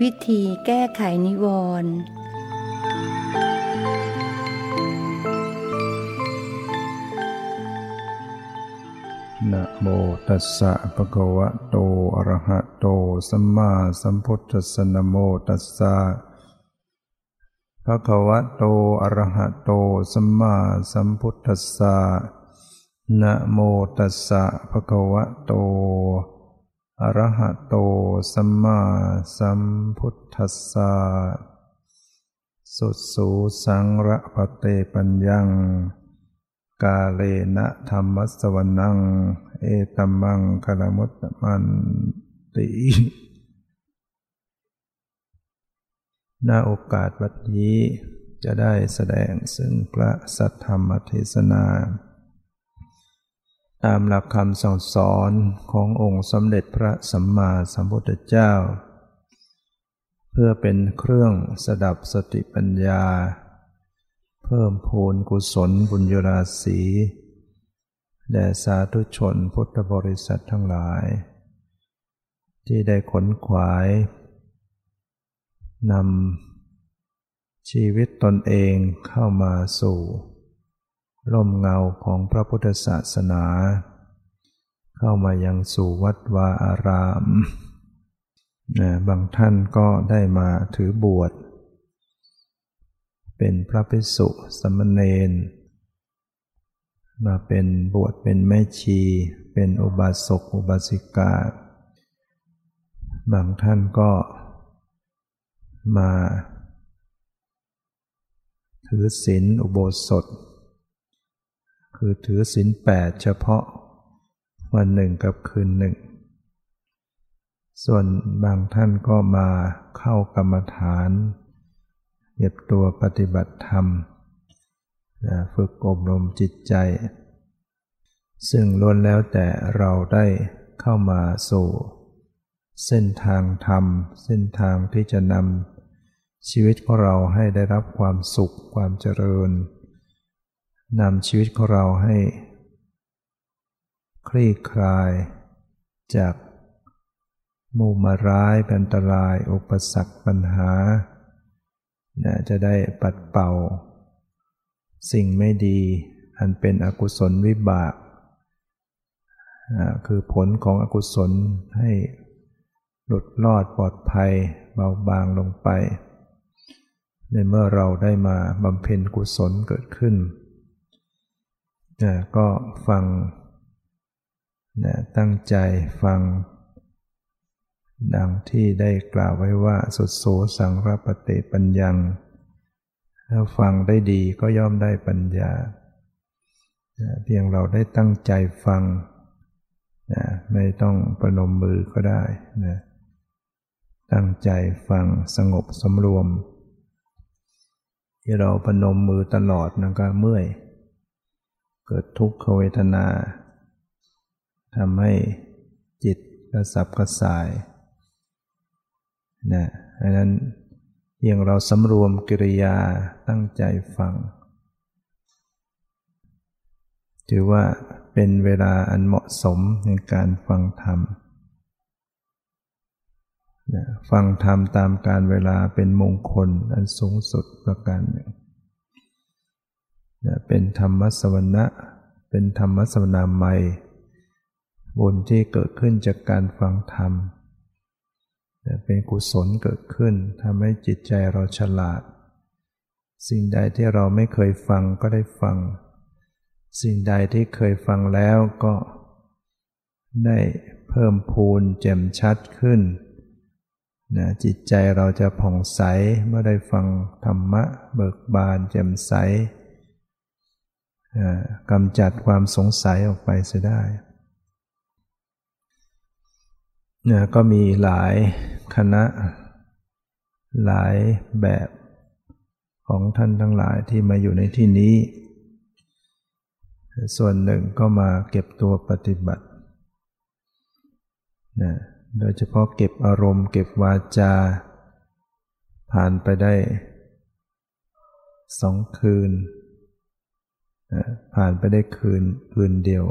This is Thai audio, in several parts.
วิธีแก้ไขนิวรณ์นะโมตัสสะภะคะวะโต อะระหะโต สัมมาสัมพุทธัสสะนะโมตัสสะภะคะวะโต อะระหะโต สัมมาสัมพุทธัสสะนะโมตัสสะภะคะวะโต อรหะโตสัมมาสัมพุทธัสสะสุสูสังระปะเตปัญญัง กาเลนะธรรมสวนัง เอตัมมังคลมุตตมันติณโอกาสวันนี้จะได้แสดงซึ่งพระสัทธรรมเทศนา ตามหลักคำสั่งสอนขององค์สมเด็จพระสัมมาสัมพุทธเจ้า เพื่อเป็นเครื่องสดับสติปัญญา เพิ่มพูนกุศลบุญญราศีแด่สาธุชนพุทธบริษัททั้งหลาย ที่ได้ขนขวายนำชีวิตตนเองเข้ามาสู่ ร่มเงาของพระพุทธศาสนา เข้ามายังสู่วัดวาอารามนะบางท่านก็ได้มาถือบวช เป็นพระภิกษุสมณเณรมาเป็นบวชเป็นแม่ชี เป็นอุบาสกอุบาสิกา บางท่านก็มา ถือศีลอุโบสถ คือถือศีลแปดเฉพาะวันหนึ่งกับคืนหนึ่ง ส่วนบางท่านก็มาเข้ากรรมฐานเก็บตัวปฏิบัติธรรม ฝึกอบรมจิตใจ ซึ่งล้วนแล้วแต่เราได้เข้ามาสู่ เส้นทางธรรม เส้นทางที่จะนำชีวิตของเราให้ได้รับความสุขความเจริญ นำชีวิตของเราให้ คลี่คลาย จากมุมร้ายอันตราย อุปสรรคปัญหานะจะได้ปัดเป่า สิ่งไม่ดี อันเป็นอกุศลวิบากคือผลของอกุศลให้หลุดรอดปลอดภัย เบาบางลงไป ในเมื่อเราได้มาบำเพ็ญกุศลเกิดขึ้น นะก็ฟังนะตั้งใจฟัง ดังที่ได้กล่าวไว้ว่าสุดโสสังรปเตปัญญัง ถ้าฟังได้ดีก็ย่อมได้ปัญญาเพียงเราได้ตั้งใจฟังนะไม่ต้องประนมมือก็ได้นะตั้งใจฟังสงบสำรวม ที่เราประนมมือตลอดนั่นก็เมื่อย เกิดทุกขเวทนาทำให้จิตกระสับกระส่ายนะดังนั้นเพียงเราสำรวมกิริยาตั้งใจฟัง ถือว่าเป็นเวลาอันเหมาะสมในการฟังธรรมฟังธรรมตามการเวลาเป็นมงคลอันสูงสุดประการหนึ่ง เป็นธรรมสวนะเป็นธรรมสวนาใหม่บุญที่เกิดขึ้นจากการฟังธรรม เป็นกุศลเกิดขึ้นทำให้จิตใจเราฉลาด สิ่งใดที่เราไม่เคยฟังก็ได้ฟัง สิ่งใดที่เคยฟังแล้วก็ได้เพิ่มพูนแจ่มชัดขึ้นนะจิตใจเราจะผ่องใสเมื่อได้ฟังธรรมะเบิกบานแจ่มใส กำจัดความสงสัยออกไปเสียได้นะก็มีหลายคณะ หลายแบบของท่านทั้งหลายที่มาอยู่ในที่นี้ ส่วนหนึ่งก็มาเก็บตัวปฏิบัตินะโดยเฉพาะเก็บอารมณ์ เก็บวาจา ผ่านไปได้สองคืน ผ่านไปได้คืนคืนเดียว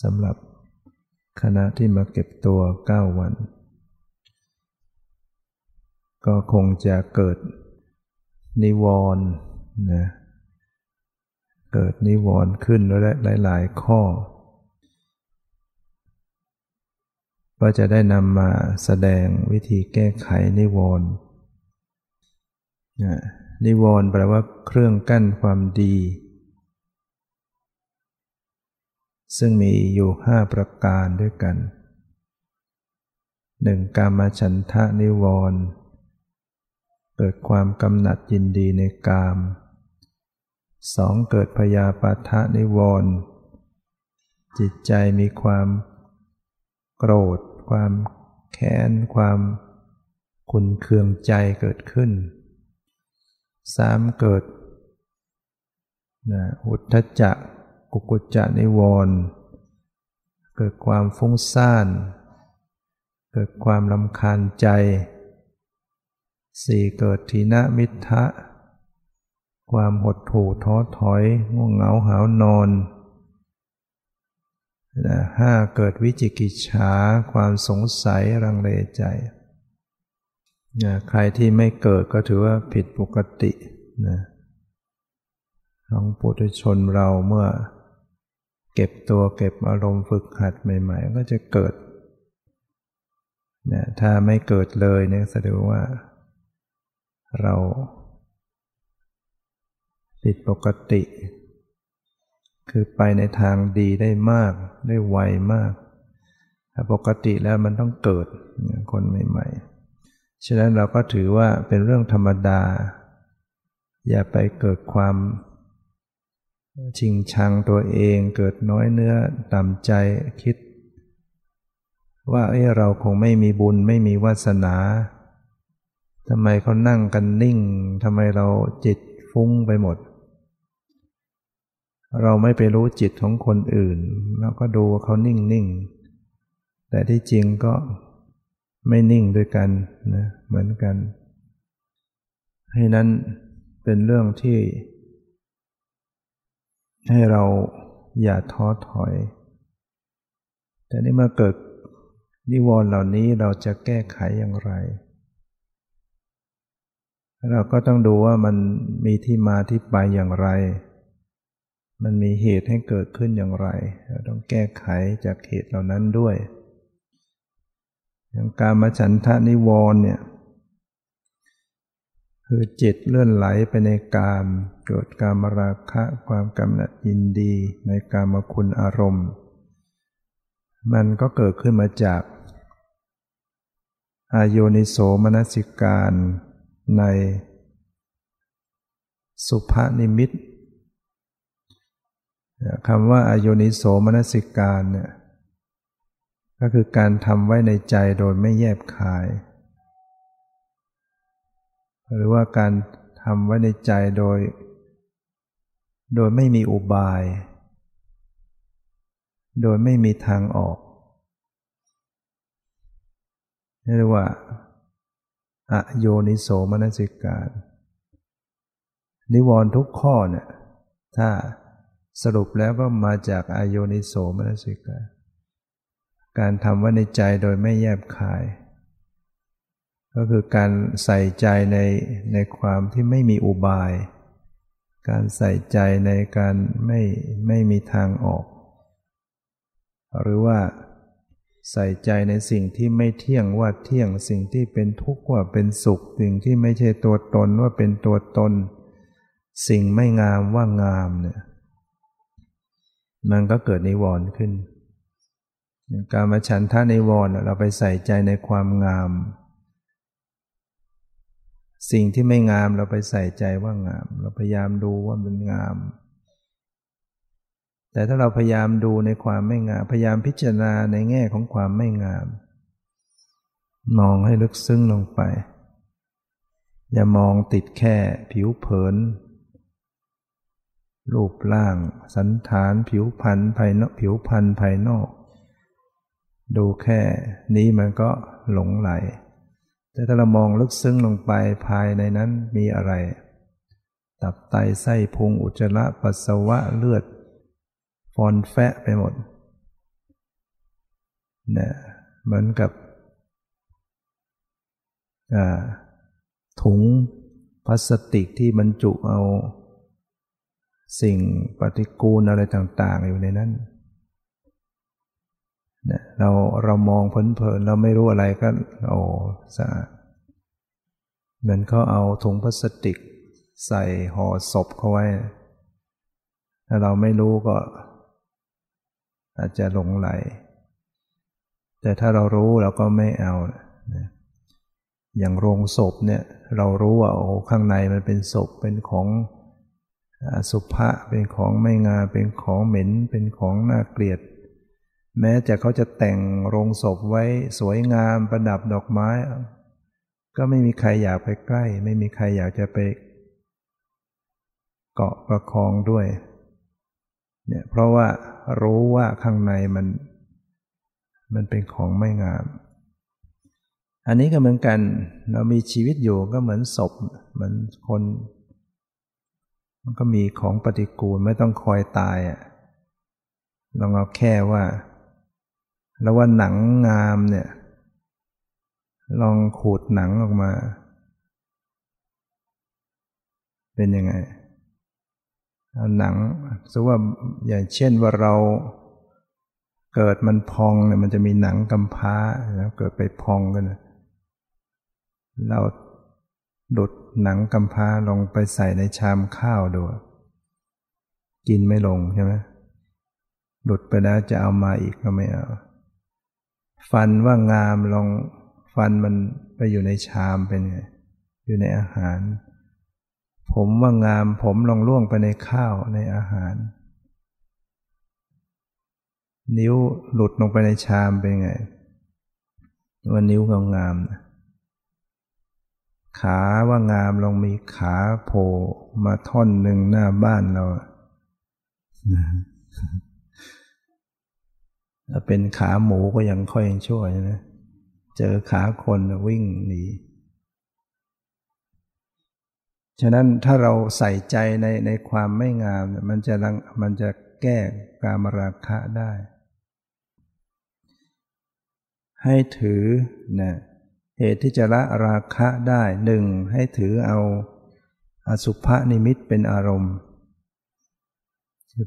สำหรับคณะที่มาเก็บตัวเก้าวัน ก็คงจะเกิดนิวรณ์นะเกิดนิวรณ์ขึ้นและหลาย ๆ ข้อ ก็จะได้นำมาแสดงวิธีแก้ไขนิวรณ์ นิวรณ์แปลว่าเครื่องกั้นความดี ซึ่งมีอยู่ห้าประการด้วยกันหนึ่งกามฉันทะนิวรณ์เกิดความกำหนัดยินดีในกามสองเกิดพยาปาทะนิวรณ์จิตใจมีความโกรธ ความแค้น ความขุนเคืองใจเกิดขึ้น สามเกิดนะอุทธจักกุกุจจะนิวรณ์เกิดความฟุ้งซ่าน เกิดความลำคาญใจสี่เกิดทีนะมิทะความหดหู่ท้อถอยง่วงเหงาหาวนอนห้าเกิดวิจิกิจฉาความสงสัยรังเลใจ ใครที่ไม่เกิดก็ถือว่าผิดปกตินะของปุถุชนเราเมื่อเก็บตัวเก็บอารมณ์ฝึกหัดใหม่ ๆ ก็จะเกิดนะถ้าไม่เกิดเลยเนี่ยแสดงว่า เราผิดปกติ คือไปในทางดีได้มาก ได้ไวมาก ถ้าปกติแล้วมันต้องเกิดคนใหม่ ๆ ฉะนั้นเราก็ถือว่าเป็นเรื่องธรรมดา อย่าไปเกิดความชิงชังตัวเองเกิดน้อยเนื้อต่ำใจคิด ว่าเอ้เราคงไม่มีบุญไม่มีวาสนาทำไมเขานั่งกันนิ่งทำไมเราจิตฟุ้งไปหมด เราไม่ไปรู้จิตของคนอื่น เราก็ดูเขานิ่งนิ่งแต่ที่จริงก็ ไม่นิ่งด้วยกันนะเหมือนกัน ให้นั้นเป็นเรื่องที่ ให้เราอย่าท้อถอย แต่นี่มื่อเกิดนิวรณ์เหล่านี้เราจะแก้ไขอย่างไร เราก็ต้องดูว่ามันมีที่มาที่ไปอย่างไร มันมีเหตุให้เกิดขึ้นอย่างไร เราต้องแก้ไขจากเหตุเหล่านั้นด้วย อย่างการมาฉันทะนิวรณ์เนี่ยคือจิตเลื่อนไหลไปในกามเกิดกามราคะความกำหนัดยินดีในกามคุณอารมณ์ มันก็เกิดขึ้นมาจากอายโยนิโสมนสิการในสุภนิมิตคำว่าอโยนิโสมนสิการเนี่ย ก็คือการทำไว้ในใจโดยไม่แยบคาย หรือว่าการทำไว้ในใจโดย โดยไม่มีอุบาย โดยไม่มีทางออกเรียกว่าอโยนิโสมนสิการ นิวรณ์ทุกข้อเนี่ยถ้าสรุปแล้วก็มาจากอโยนิโสมนสิการ การทำว่าในใจโดยไม่แยบคาย ก็คือการใส่ใจในในความที่ไม่มีอุบาย การใส่ใจในการไม่ไม่มีทางออก หรือว่าใส่ใจในสิ่งที่ไม่เที่ยงว่าเที่ยงสิ่งที่เป็นทุกข์ว่าเป็นสุข สิ่งที่ไม่ใช่ตัวตนว่าเป็นตัวตน สิ่งไม่งามว่างามเนี่ยมันก็เกิดนิวรณ์ขึ้น การมาฉันท่านิวรณ์เราไปใส่ใจในความงาม สิ่งที่ไม่งามเราไปใส่ใจว่างาม เราพยายามดูว่ามันงาม แต่ถ้าเราพยายามดูในความไม่งาม พยายามพิจารณาในแง่ของความไม่งาม มองให้ลึกซึ้งลงไป อย่ามองติดแค่ผิวเผินรูปร่าง สันฐานผิวพันภายนอกผิวพันภายนอก ดูแค่นี้มันก็หลงไหล แต่ถ้าเรามองลึกซึ้งลงไปภายในนั้นมีอะไร ตับไตไส้พุงอุจจาระปัสสาวะเลือด ฟอนแฟะไปหมดเนี่ยเหมือนกับถุงพลาสติกที่บรรจุเอา สิ่งปฏิกูลอะไรต่าง ๆ อยู่ในนั้น เราเรามองเพลินๆเราไม่รู้อะไรก็โอ้สะอาดเหมือนเขาเอาถุงพลาสติก ใส่ห่อศพเขาไว้ถ้าเราไม่รู้ก็ อาจจะหลงไหล แต่ถ้าเรารู้เราก็ไม่เอาอย่างโรงศพเนี่ย เรารู้ว่าโอ้ข้างในมันเป็นศพเป็นของอสุภะเป็นของไม่งาเป็นของเหม็น เป็นของน่าเกลียด แม้จะเขาจะแต่งโรงศพไว้สวยงามประดับดอกไม้ ก็ไม่มีใครอยากไปใกล้ ไม่มีใครอยากจะไป เกาะประคองด้วยเนี่ยเพราะว่ารู้ว่าข้างในมัน มันเป็นของไม่งาม อันนี้ก็เหมือนกัน เรามีชีวิตอยู่ก็เหมือนศพ เหมือนคน มันก็มีของปฏิกูลไม่ต้องคอยตายอะลองเอาแค่ว่า แล้วว่าหนังงามเนี่ย ลองขูดหนังออกมา เป็นยังไงเอาหนังสมว่าอย่างเช่นว่าเราเกิดมันพองเนี่ยมันจะมีหนังกำพร้าแล้วเกิดไปพองกันเราดุดหนังกำพร้าลงไปใส่ในชามข้าวดูกินไม่ลงใช่ไหมดุดไปแล้วจะเอามาอีกก็ไม่เอา ฟันว่างามลองฟันมันไปอยู่ในชามเป็นไงอยู่ในอาหาร ผมว่างามผมลองล่วงไปในข้าวในอาหาร นิ้วหลุดลงไปในชามเป็นไงว่านิ้วงามงามขาว่างามลองมีขาโผล่มาท่อนหนึ่งหน้าบ้านเรา ถ้าเป็นขาหมูก็ยังค่อยช่วยนะเจอขาคนวิ่งหนีฉะนั้นถ้าเราใส่ใจในในความไม่งามมันจะมันจะแก้กามราคะได้ ให้ถือนะเหตุที่จะละราคะได้หนึ่งให้ถือเอาอสุภนิมิตเป็นอารมณ์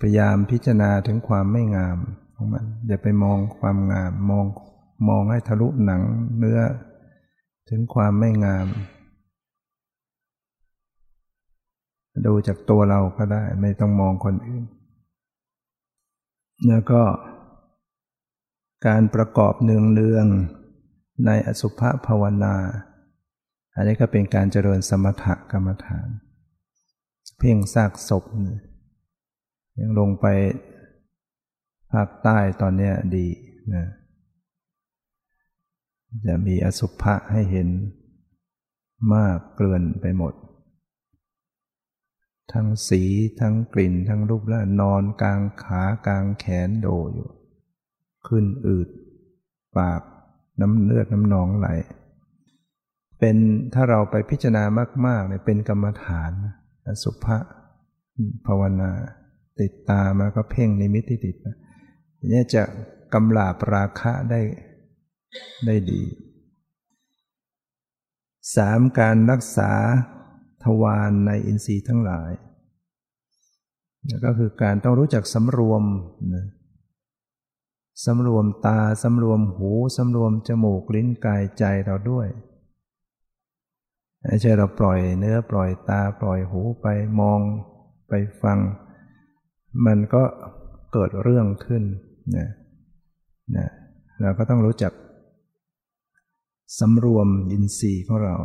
พยายามพิจารณาถึงความไม่งาม ของมัน อย่าไปมองความงามมองมองให้ทะลุหนังเนื้อ ถึงความไม่งาม ดูจากตัวเราก็ได้ ไม่ต้องมองคนอื่น แล้วก็ การประกอบเนืองเนืองในอสุภภาวนา อันนี้ก็เป็นการเจริญสมถกรรมฐาน เพ่งซากศพยังลงไป ภาคใต้ตอนนี้ดีนะจะมีอสุภะให้เห็นมากเกลื่อนไปหมด ทั้งสีทั้งกลิ่นทั้งรูปแล้วนอนกลางขากลางแขนโดอยู่ ขึ้นอืด ปากน้ำเลือดน้ำหนองไหล เป็นถ้าเราไปพิจารณามากๆเนี่ยเป็นกรรมฐานสุภะภาวนา ติดตามาก็เพ่งนิมิตที่ติดนะ นี่จะกำลาบราคะได้ได้ดีสามการรักษาทวารในอินทรีย์ทั้งหลายก็คือการต้องรู้จักสำรวมนะสำรวมตาสำรวมหูสำรวมจมูกลิ้นกายใจเราด้วยไม่ใช่เราปล่อยเนื้อปล่อยตาปล่อยหูไปมองไปฟัง มันก็เกิดเรื่องขึ้น นะนะเราก็ต้องรู้จักสำรวมอินทรีย์ของเรา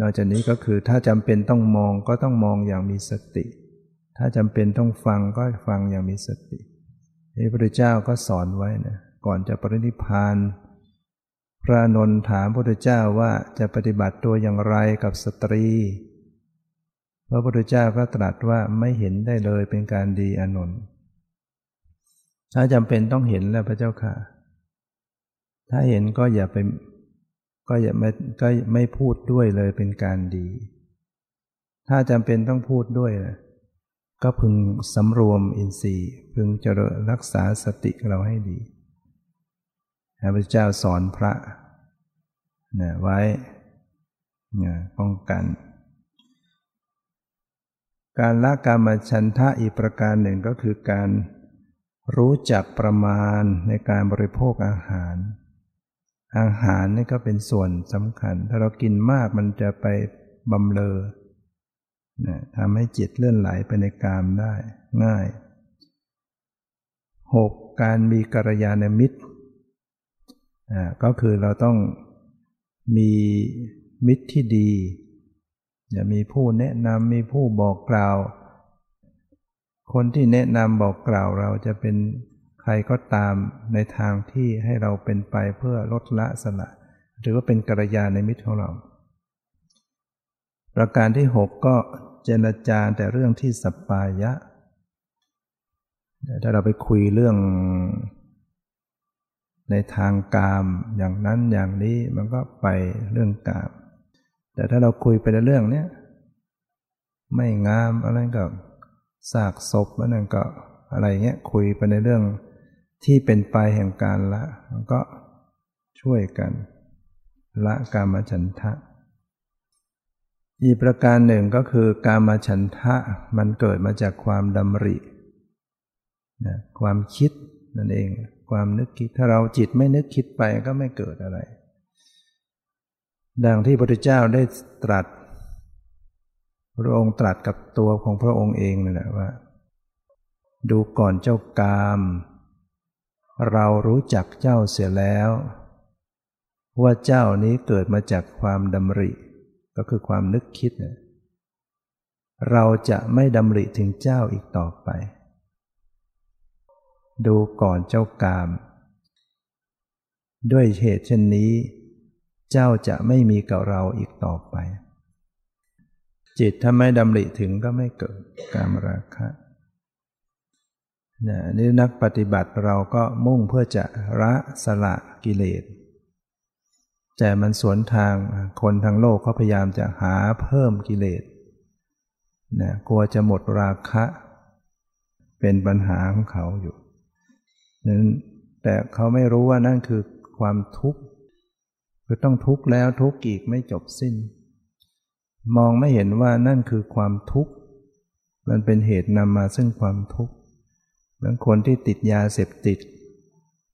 นอกจากนี้ก็คือถ้าจำเป็นต้องมองก็ต้องมองอย่างมีสติ ถ้าจำเป็นต้องฟังก็ฟังอย่างมีสติพระพุทธเจ้าก็สอนไว้นะก่อนจะปรินิพาน พระนนถามพระพุทธเจ้าว่าจะปฏิบัติตัวอย่างไรกับสตรี พระพุทธเจ้าก็ตรัสว่าไม่เห็นได้เลยเป็นการดีอนนท์ ถ้าจำเป็นต้องเห็นแล้วพระเจ้าค่ะ ถ้าเห็นก็อย่าไปก็อย่าไม่ก็ไม่พูดด้วยเลยเป็นการดี ถ้าจำเป็นต้องพูดด้วยนะก็พึงสำรวมอินทรีย์ พึงจะรักษาสติเราให้ดีพระพุทธเจ้าสอนพระนะไว้ป้องกัน การละกามฉันทะอีกประการหนึ่งก็คือการ รู้จักประมาณในการบริโภคอาหาร อาหารนี่ก็เป็นส่วนสำคัญ ถ้าเรากินมากมันจะไปบำเลอนะทำให้จิตเลื่อนไหลไปในกามได้ง่าย 6. การมีกัลยาณมิตรก็คือเราต้องมีมิตรที่ดี อย่ามีผู้แนะนำมีผู้บอกกล่าว คนที่แนะนำบอกกล่าวเราจะเป็นใครก็ตามในทางที่ให้เราเป็นไปเพื่อลดละสละหรือว่าเป็นกัลยาณมิตรของเรา ประการที่หกก็เจรจาแต่เรื่องที่สปายะ ถ้าเราไปคุยเรื่องในทางกามอย่างนั้นอย่างนี้มันก็ไปเรื่องกาม แต่ถ้าเราคุยไปในเรื่องเนี้ยไม่งามอะไรก็ ซากศพอะไรก็อะไรเงี้ยคุยไปในเรื่องที่เป็นไปแห่งการละมันก็ช่วยกัน ละกามฉันทะ อีกประการหนึ่งก็คือกามฉันทะมันเกิดมาจากความดำรินะความคิดนั่นเอง ความนึกคิดถ้าเราจิตไม่นึกคิดไปก็ไม่เกิดอะไร ดังที่พระพุทธเจ้าได้ตรัส พระองค์ตรัสกับตัวของพระองค์เองนั่นแหละว่า ดูก่อนเจ้ากาม เรารู้จักเจ้าเสียแล้ว ว่าเจ้านี้เกิดมาจากความดำริ ก็คือความนึกคิดเราจะไม่ดำริถึงเจ้าอีกต่อไป ดูก่อนเจ้ากาม ด้วยเหตุเช่นนี้ เจ้าจะไม่มีกับเราอีกต่อไป จิตถ้าไม่ดำริถึงก็ไม่เกิดกามราคะนี่นักปฏิบัติเราก็มุ่งเพื่อจะละสละกิเลส แต่มันสวนทางคนทางโลกเขาพยายามจะหาเพิ่มกิเลสนะกลัวจะหมดราคะ เป็นปัญหาของเขาอยู่นั้นแต่เขาไม่รู้ว่านั่นคือความทุกข์คือต้องทุกข์แล้วทุกข์อีกไม่จบสิ้น มองไม่เห็นว่านั่นคือความทุกข์ มันเป็นเหตุนำมาซึ่งความทุกข์บางคนที่ติดยาเสพติด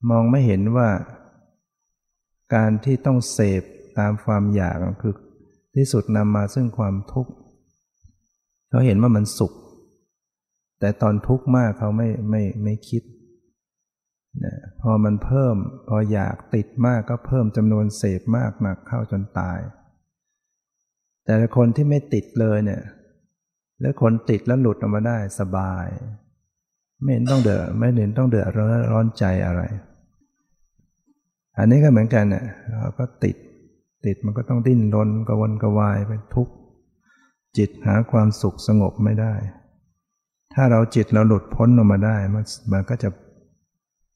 มองไม่เห็นว่า การที่ต้องเสพตามความอยากคือที่สุดนำมาซึ่งความทุกข์เขาเห็นว่ามันสุข แต่ตอนทุกข์มากเขาไม่ไม่ไม่คิดนะพอมันเพิ่ม พออยากติดมากก็เพิ่มจำนวนเสพมากหนักเข้าจนตาย แต่คนที่ไม่ติดเลยเนี่ย แล้วคนติดแล้วหลุดออกมาได้สบาย ไม่เห็นต้องเดือดไม่เห็นต้องเดือดร้อนใจอะไร อันนี้ก็เหมือนกันเนี่ยเราก็ติดติดมันก็ต้องดิ้นรนกระวนกระวายไปทุกข์จิตหาความสุขสงบไม่ได้ ถ้าเราจิตเราหลุดพ้นออกมาได้มันมันก็จะ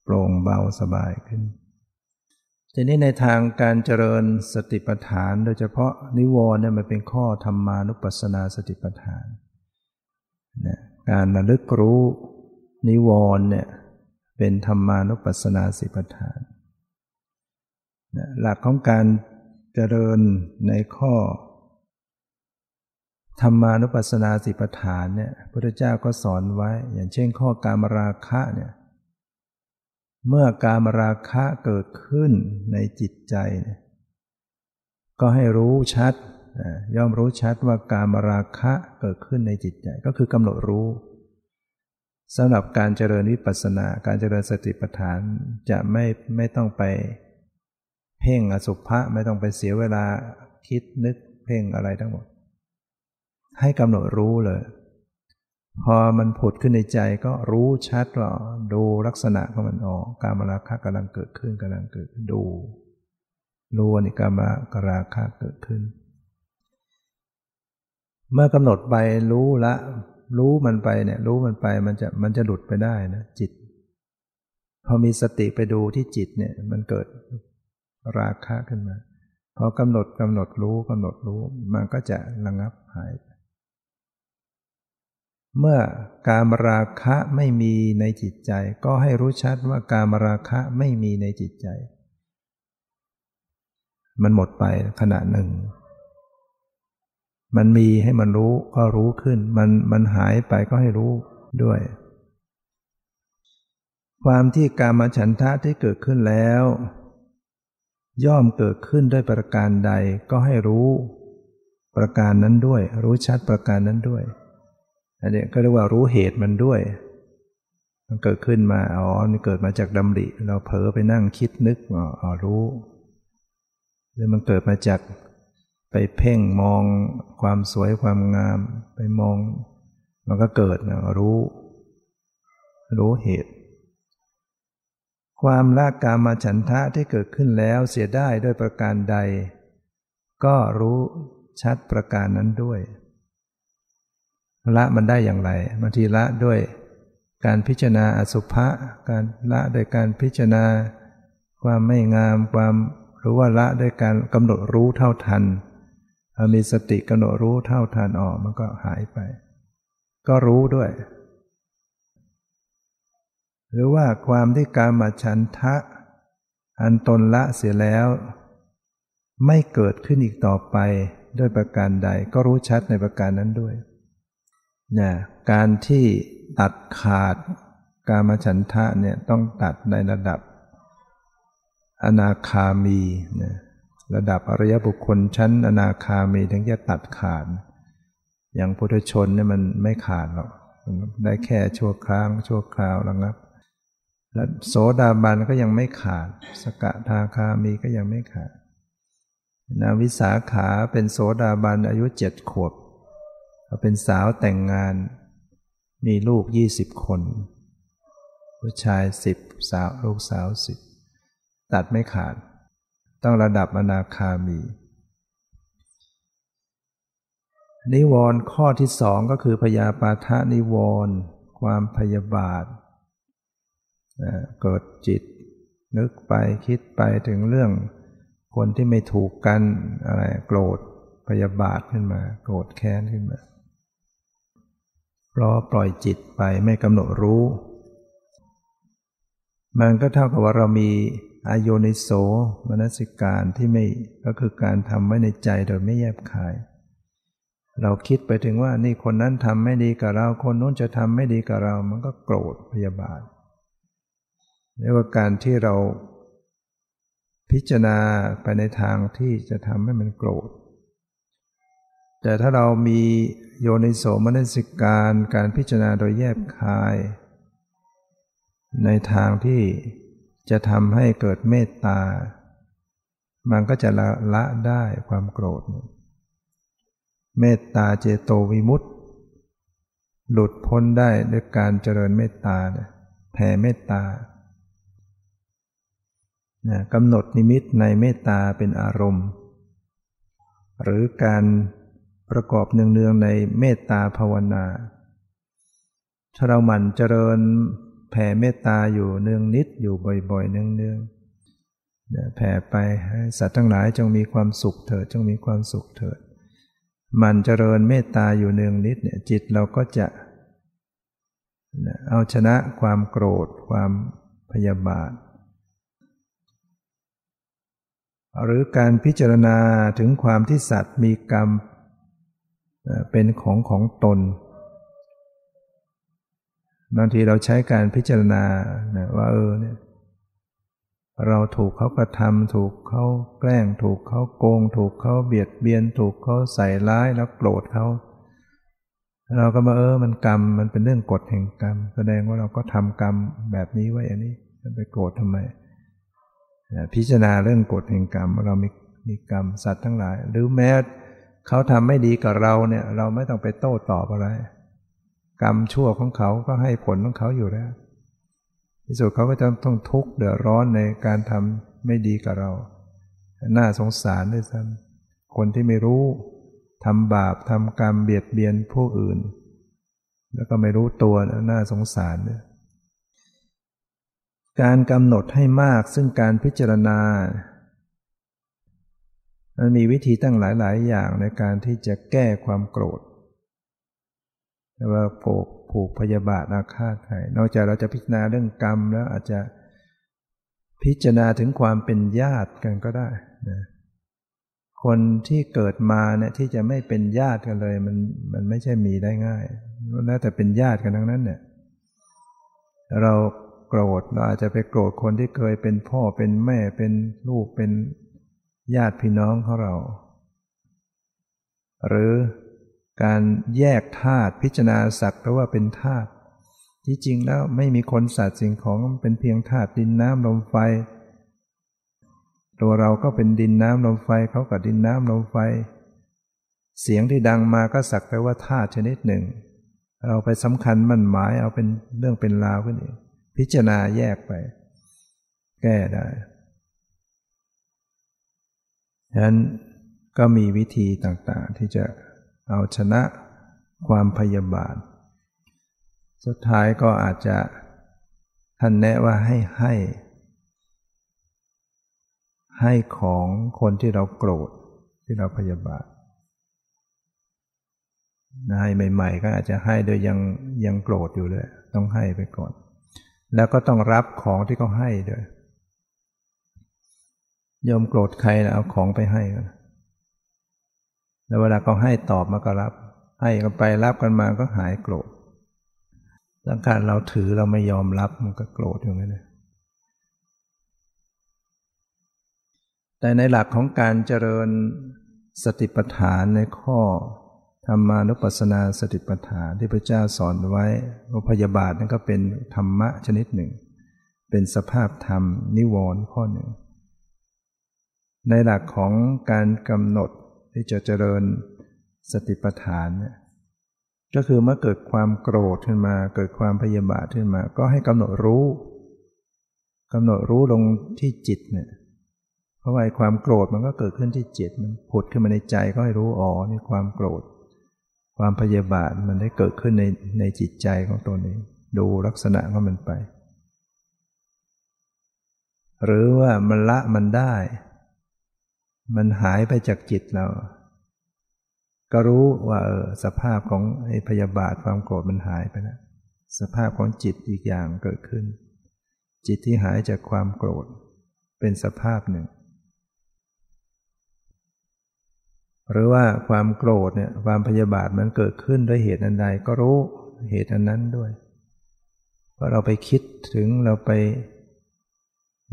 โปร่งเบาสบายขึ้น ทีนี้ในทางการเจริญสติปัฏฐาน โดยเฉพาะนิวรณ์เนี่ยมันเป็นข้อธรรมานุปัสสนาสติปัฏฐานนะการระลึกรู้นิวรณ์เนี่ยเป็นธรรมานุปัสสนาสติปัฏฐานนะหลักของการเจริญในข้อ ธรรมานุปัสสนาสิปัฏฐานเนี่ยพระพุทธเจ้าก็สอนไว้ อย่างเช่นข้อการมราคะเนี่ย เมื่อการมราคะเกิดขึ้นในจิตใจ ก็ให้รู้ชัด ย่อมรู้ชัดว่าการมราคะเกิดขึ้นในจิตใจก็คือกำหนดรู้สำหรับการเจริญวิปัสสนาการเจริญสติปัฏฐานจะไม่ไม่ต้องไป เพ่งอสุภะไม่ต้องไปเสียเวลาคิดนึกเพ่งอะไรทั้งหมด ให้กำหนดรู้เลย พอมันผุดขึ้นในใจก็รู้ชัดว่าดูลักษณะของมันออกการมราคะกำลังเกิดขึ้นกำลังเกิดดูรู้ว่านี่การมราคะเกิดขึ้น เมื่อกำหนดไปรู้ละ รู้มันไปเนี่ย รู้มันไปมันจะมันจะหลุดไปได้นะจิต พอมีสติไปดูที่จิตเนี่ย มันเกิดราคะขึ้นมาพอกำหนดกำหนดรู้กำหนดรู้ มันก็จะระงับหายไป เมื่อการมราคะไม่มีในจิตใจ ก็ให้รู้ชัดว่าการมราคะไม่มีในจิตใจ มันหมดไปขณะหนึ่ง มันมีให้มันรู้ก็รู้ขึ้น มันมันหายไปก็ให้รู้ด้วย ความที่การมาฉันทะที่เกิดขึ้นแล้ว ย่อมเกิดขึ้นด้วยประการใดก็ให้รู้ ประการนั้นด้วย รู้ชัดประการนั้นด้วย อันนี้ก็เรียกว่ารู้เหตุมันด้วย มันเกิดขึ้นมา อ๋อนี่เกิดมาจากดำริ เราเผลอไปนั่งคิดนึก อ๋อรู้ หรือมันเกิดมาจากไปเพ่งมองความสวยความงาม ไปมอง มันก็เกิดนะรู้ รู้เหตุ ความละกามาฉันทะที่เกิดขึ้นแล้วเสียได้ด้วยประการใด ก็รู้ชัดประการนั้นด้วย ละมันได้อย่างไรบางทีละด้วยการพิจารณาอสุภะการละโดยการพิจารณา ความไม่งามความรู้ว่าละด้วยการกำหนดรู้เท่าทันมีสติกำหนดรู้เท่าทันออกมันก็หายไป ก็รู้ด้วย หรือว่าความที่การมาฉันทะ อันตนละเสียแล้ว ไม่เกิดขึ้นอีกต่อไปด้วยประการใด ก็รู้ชัดในประการนั้นด้วย นะการที่ตัดขาดการมาฉันทะเนี่ยต้องตัดในระดับ อนาคามีนะระดับอริยบุคคลชั้น อนาคามีถึงจะตัดขาด อย่างพุทธชนเนี่ยมันไม่ขาดหรอกได้แค่ชั่วครั้งชั่วคราวระงับ และโสดาบันก็ยังไม่ขาด สกทาคามีก็ยังไม่ขาดนาวิสาขาเป็นโสดาบันอายุเจ็ดขวบ เป็นสาวแต่งงาน มีลูกยี่สิบคน ผู้ชายสิบสาวลูกสาวสิบตัดไม่ขาด ต้องระดับอนาคามี นิวรณ์ข้อที่สองก็คือพยาปาทะนิวรณ์ความพยาบาทเกิดจิต นึกไปคิดไปถึงเรื่องคนที่ไม่ถูกกันอะไรโกรธพยาบาทขึ้นมา โกรธแค้นขึ้นมา เพราะปล่อยจิตไปไม่กำหนดรู้ มันก็เท่ากับว่าเรามีอโยนิโสมนสิการที่ไม่ก็คือการทำไว้ในใจโดยไม่แยบคาย เราคิดไปถึงว่านี่คนนั้นทำไม่ดีกับเรา คนนู้นจะทำไม่ดีกับเรา มันก็โกรธพยาบาทเรียกว่าการที่เราพิจารณาไปในทางที่จะทำให้มันโกรธ แต่ถ้าเรามีโยนิโสมนสิการการพิจารณาโดยแยบคาย ในทางที่จะทำให้เกิดเมตตา มันก็จะละละได้ความโกรธ เมตตาเจโตวิมุตติ หลุดพ้นได้ด้วยการเจริญเมตตาแผ่เมตตานะกำหนดนิมิตในเมตตาเป็นอารมณ์ หรือการ ประกอบเนืองๆในเมตตาภาวนา ถ้าเราหมั่นเจริญแผ่เมตตาอยู่เนืองนิดอยู่บ่อยๆ เนืองๆแผ่ไปให้สัตว์ทั้งหลายจงมีความสุขเถิดจงมีความสุขเถิดมันเจริญเมตตาอยู่เนืองนิดเนี่ยจิตเราก็จะเอาชนะความโกรธ ความพยาบาท หรือการพิจารณาถึงความที่สัตว์มีกรรม เป็นของของตน บางทีเราใช้การพิจารณาว่าเออเนี่ยเราถูกเขากระทำถูกเขาแกล้ง ถูกเขาโกง ถูกเขาเบียดเบียน ถูกเขาใส่ร้ายแล้วโกรธเขาเราก็มาเออมันกรรมมันเป็นเรื่องกฎแห่งกรรม แสดงว่าเราก็ทำกรรมแบบนี้ไว้อันนี้ไปโกรธทำไมพิจารณาเรื่องกฎแห่งกรรมเรามีมีกรรมสัตว์ทั้งหลาย หรือแม้ เขาทำไม่ดีกับเราเนี่ย เราไม่ต้องไปโต้ตอบอะไร กรรมชั่วของเขาก็ให้ผลของเขาอยู่แล้วที่สุดเขาก็จะต้องทุกข์เดือดร้อนในการทำไม่ดีกับเรา น่าสงสารด้วยซ้ำคนที่ไม่รู้ทำบาปทำกรรมเบียดเบียนผู้อื่น แล้วก็ไม่รู้ตัวน่าสงสารเนี่ยการกำหนดให้มากซึ่งการพิจารณา มันมีวิธีตั้งหลาย ๆ อย่างในการที่จะแก้ความโกรธว่าโกรธผูกพยาบาทอาฆาตใครนอกจากเราจะพิจารณาเรื่องกรรมแล้วอาจจะพิจารณาถึงความเป็นญาติกันก็ได้นะคนที่เกิดมาเนี่ยที่จะไม่เป็นญาติกันเลยมันมันไม่ใช่มีได้ง่ายแล้วแต่เป็นญาติกันทั้งนั้นเนี่ยเราโกรธเราอาจจะไปโกรธคนที่เคยเป็นพ่อเป็นแม่เป็นลูกเป็น ญาติพี่น้องของเรา หรือการแยกธาตุพิจารณาสักแต่ว่าเป็นธาตุที่จริงแล้วไม่มีคนสัตว์สิ่งของเป็นเพียงธาตุดินน้ำลมไฟ ตัวเราก็เป็นดินน้ำลมไฟเขากับดินน้ำลมไฟ เสียงที่ดังมาก็สักแต่ว่าธาตุชนิดหนึ่ง เราไปสำคัญมั่นหมายเอาเป็นเรื่องเป็นราวขึ้นเองพิจารณาแยกไป แก้ได้ ฉะนั้นก็มีวิธีต่างๆ ที่จะเอาชนะความพยาบาท สุดท้ายก็อาจจะท่านแนะว่าให้ให้ ให้ของคนที่เราโกรธที่เราพยาบาทให้ใหม่ ๆ ก็อาจจะให้โดยยังยังโกรธอยู่เลย ต้องให้ไปก่อน แล้วก็ต้องรับของที่เขาให้ด้วย ยอมโกรธใครนะเอาของไปให้กันแล้วเวลาเขาให้ตอบมาก็รับ ให้กันไปรับกันมาก็หายโกรธสังขารเราถือเราไม่ยอมรับมันก็โกรธอยู่งั้นเลยแต่ในหลักของการเจริญสติปัฏฐานในข้อธรรมานุปัสสนาสติปัฏฐานที่พระเจ้าสอนไว้ว่าพยาบาทนั่นก็เป็นธรรมะชนิดหนึ่ง เป็นสภาพธรรมนิวรณ์ข้อหนึ่ง ในหลักของการกำหนดที่จะเจริญสติปัฏฐานเนี่ยก็คือเมื่อเกิดความโกรธขึ้นมา เกิดความพยาบาทขึ้นมา ก็ให้กำหนดรู้กำหนดรู้ลงที่จิตเนี่ยเพราะว่าความโกรธมันก็เกิดขึ้นที่จิต มันผุดขึ้นมาในใจก็ให้รู้อ๋อนี่ความโกรธ ความพยาบาทมันได้เกิดขึ้นในในจิตใจของตัวนี้ ดูลักษณะของมันไป หรือว่ามันละมันได้ มันหายไปจากจิตเรา ก็รู้ว่าเออสภาพของไอ้พยาบาทความโกรธมันหายไปแล้วสภาพของจิตอีกอย่างเกิดขึ้น จิตที่หายจากความโกรธ เป็นสภาพหนึ่ง หรือว่าความโกรธเนี่ยความพยาบาทมันเกิดขึ้นด้วยเหตุอันใดก็รู้เหตุอันนั้นด้วยเพราะเราไปคิดถึงเราไป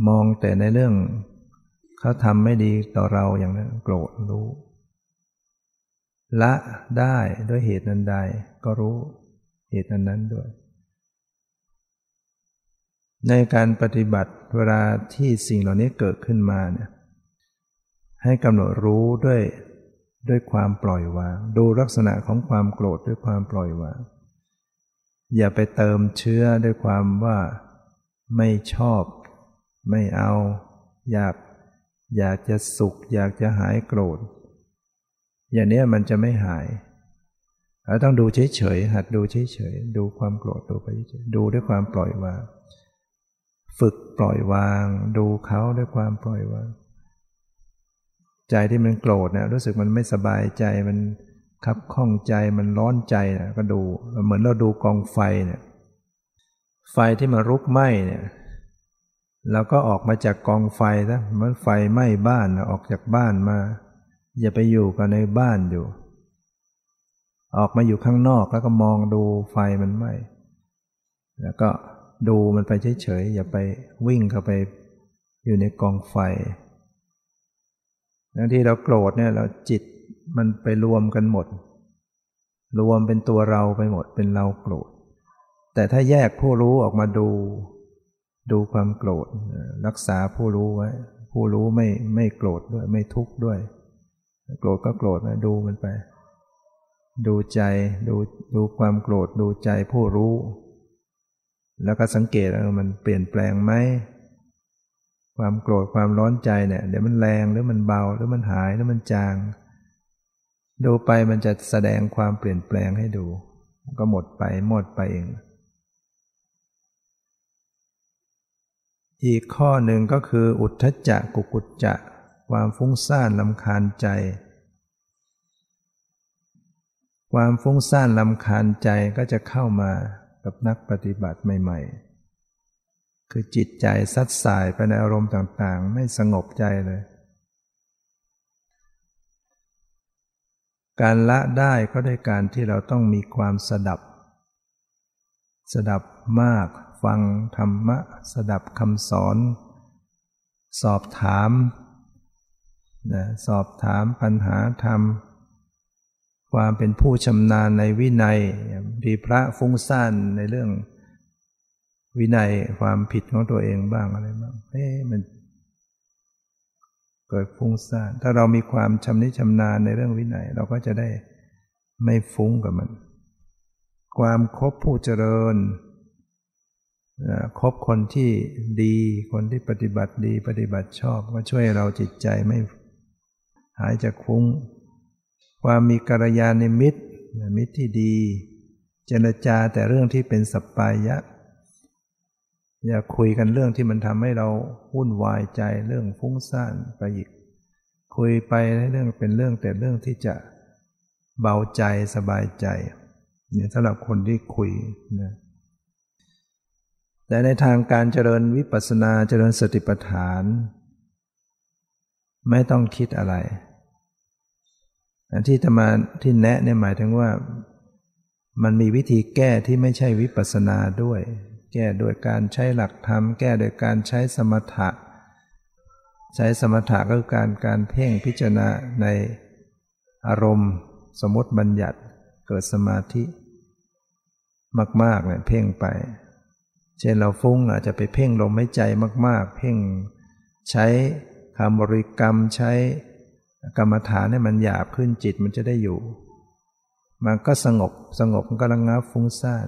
มองแต่ในเรื่อง เขาทำไม่ดีต่อเราอย่างนั้นโกรธรู้ ละได้ด้วยเหตุนั้นใดก็รู้เหตุนั้นนั้นด้วย ในการปฏิบัติเวลาที่สิ่งเหล่านี้เกิดขึ้นมาเนี่ยให้กำหนดรู้ด้วยด้วยความปล่อยวาง ดูลักษณะของความโกรธด้วยความปล่อยวาง อย่าไปเติมเชื้อด้วยความว่าไม่ชอบ ไม่เอา อยาก อยากจะสุข อยากจะหายโกรธ อย่างนี้มันจะไม่หายเราต้องดูเฉยๆหัดดูเฉยๆดูความโกรธดูไปเฉยดูด้วยความปล่อยวาง ฝึกปล่อยวาง ดูเขาด้วยความปล่อยวาง ใจที่มันโกรธเนี่ยรู้สึกมันไม่สบายใจมันคับข้องใจมันร้อนใจนะก็ดู เหมือนเราดูกองไฟเนี่ยไฟที่มันรุกไหม้เนี่ย เราก็ออกมาจากกองไฟนะมันไฟไหม้บ้านออกจากบ้านมา อย่าไปอยู่กับในบ้านอยู่ ออกมาอยู่ข้างนอกแล้วก็มองดูไฟมันไหม้แล้วก็ดูมันไปเฉยๆอย่าไปวิ่งเข้าไปอยู่ในกองไฟบางที่เราโกรธเนี่ยเราจิตมันไปรวมกันหมด รวมเป็นตัวเราไปหมดเป็นเราโกรธ แต่ถ้าแยกผู้รู้ออกมาดู ดูความโกรธ รักษาผู้รู้ไว้ ผู้รู้ไม่ไม่โกรธด้วย ไม่ทุกข์ด้วย โกรธก็โกรธนะดูมันไป ดูใจดูดูความโกรธ ดูใจผู้รู้ แล้วก็สังเกตว่ามันเปลี่ยนแปลงไหมความโกรธความร้อนใจเนี่ยเดี๋ยวมันแรงหรือมันเบาหรือมันหายหรือมันจาง ดูไปมันจะแสดงความเปลี่ยนแปลงให้ดู ก็หมดไปหมดไปเอง อีกข้อหนึ่งก็คืออุทธจักกุกุจจะความฟุ้งซ่านลำคาญใจ ความฟุ้งซ่านลำคาญใจก็จะเข้ามากับนักปฏิบัติใหม่ ๆ คือจิตใจซัดสายไปในอารมณ์ต่างๆ ไม่สงบใจเลย การละได้ก็ด้วยการที่เราต้องมีความสดับ สดับมาก ฟังธรรมะ สดับคำสอน สอบถามนะสอบถามปัญหาธรรม ความเป็นผู้ชำนาญในวินัยมีพระฟุ้งซ่านในเรื่องวินัยความผิดของตัวเองบ้างอะไรบ้างเอ๊ะมันเกิดฟุ้งซ่าน ถ้าเรามีความชำนิชำนาญในเรื่องวินัย เราก็จะได้ไม่ฟุ้งกับมัน ความคบผู้เจริญ คบคนที่ดีคนที่ปฏิบัติดีปฏิบัติชอบก็ช่วยเราจิตใจไม่หายจากฟุ้ง ความมีกัลยาณมิตร มิตรที่ดี เจรจาแต่เรื่องที่เป็นสัปปายะ อย่าคุยกันเรื่องที่มันทำให้เราวุ่นวายใจเรื่องฟุ้งซ่านไปอีก คุยไปเรื่องเป็นเรื่องแต่เรื่องที่จะเบาใจสบายใจเนี่ยสำหรับคนที่คุยนะ แต่ในทางการเจริญวิปัสสนาเจริญสติปัฏฐาน ไม่ต้องคิดอะไรที่ธรรมาที่แนะเนี่ยหมายถึงว่า มันมีวิธีแก้ที่ไม่ใช่วิปัสสนาด้วย แก้โดยการใช้หลักธรรม แก้โดยการใช้สมถะ ใช้สมถะก็คือการการเพ่งพิจารณาในอารมณ์ สมมติบัญญัติเกิดสมาธิ มากๆเนี่ยเพ่งไป เช่นเราฟุ้งอาจจะไปเพ่งลมหายใจมาก ๆ เพ่งใช้คำบริกรรมใช้กรรมฐานให้มันหยาบขึ้นจิตมันจะได้อยู่ มันก็สงบสงบมันก็ระงับฟุ้งซ่าน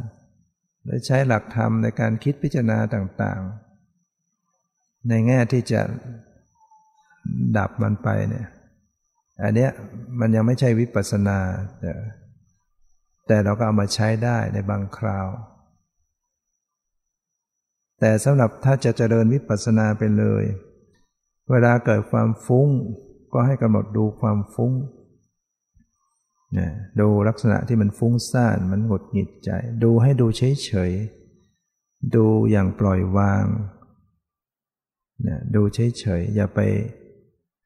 โดยใช้หลักธรรมในการคิดพิจารณาต่างๆ ในแง่ที่จะดับมันไปเนี่ยอันเนี้ยมันยังไม่ใช่วิปัสสนาแต่แต่เราก็เอามาใช้ได้ในบางคราว แต่สำหรับถ้าจะเจริญวิปัสสนาไปเลย เวลาเกิดความฟุ้ง ก็ให้กำหนดดูความฟุ้งนะดูลักษณะที่มันฟุ้งซ่านมันหงุดหงิดใจ ดูให้ดูเฉยๆ ดูอย่างปล่อยวางนะดูเฉยๆ อย่าไป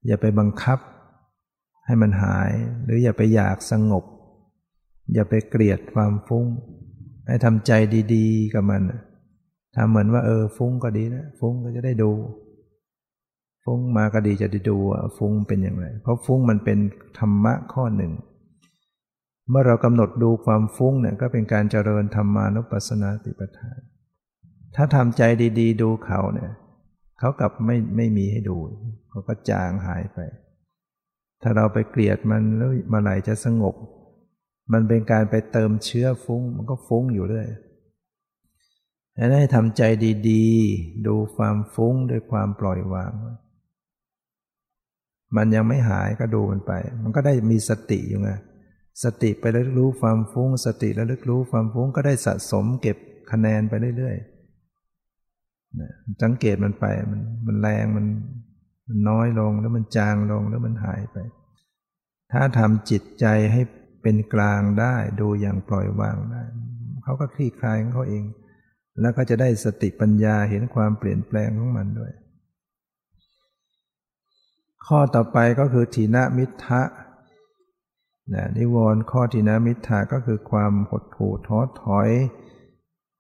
อย่าไปบังคับ ให้มันหาย หรืออย่าไปอยากสงบ อย่าไปเกลียดความฟุ้ง ให้ทำใจดี ๆ กับมัน ทำเหมือนว่าเออฟุ้งก็ดีนะฟุ้งก็จะได้ดู ฟุ้งมาก็ดีจะได้ดูว่าฟุ้งเป็นอย่างไร เพราะฟุ้งมันเป็นธรรมะข้อหนึ่ง เมื่อเรากำหนดดูความฟุ้งเนี่ยก็เป็นการเจริญธรรมานุปัสสนาติปทาน ถ้าทำใจดี ๆ ดูเขาเนี่ยเขากลับไม่ไม่มีให้ดูเขาก็จางหายไป ถ้าเราไปเกลียดมันแล้วมาไหร่จะสงบ มันเป็นการไปเติมเชื้อฟุ้ง มันก็ฟุ้งอยู่เรื่อย ให้ทำใจดีๆ ดูความฟุ้งด้วยความปล่อยวาง มันยังไม่หายก็ดูมันไป มันก็ได้มีสติอยู่ไง สติไประลึกรู้ความฟุ้ง สติระลึกรู้ความฟุ้งก็ได้สะสมเก็บคะแนนไปเรื่อยๆสังเกตมันไปมันมันแรงมันมันน้อยลงแล้วมันจางลงแล้วมันหายไป ถ้าทำจิตใจให้เป็นกลางได้ ดูอย่างปล่อยวางได้เขาก็คลี่คลายของเขาเอง แล้วก็จะได้สติปัญญาเห็นความเปลี่ยนแปลงของมันด้วย ข้อต่อไปก็คือทีนมิทะนะนิวรณ์ข้อทีนมิทธาก็คือความหดหู่ท้อถอย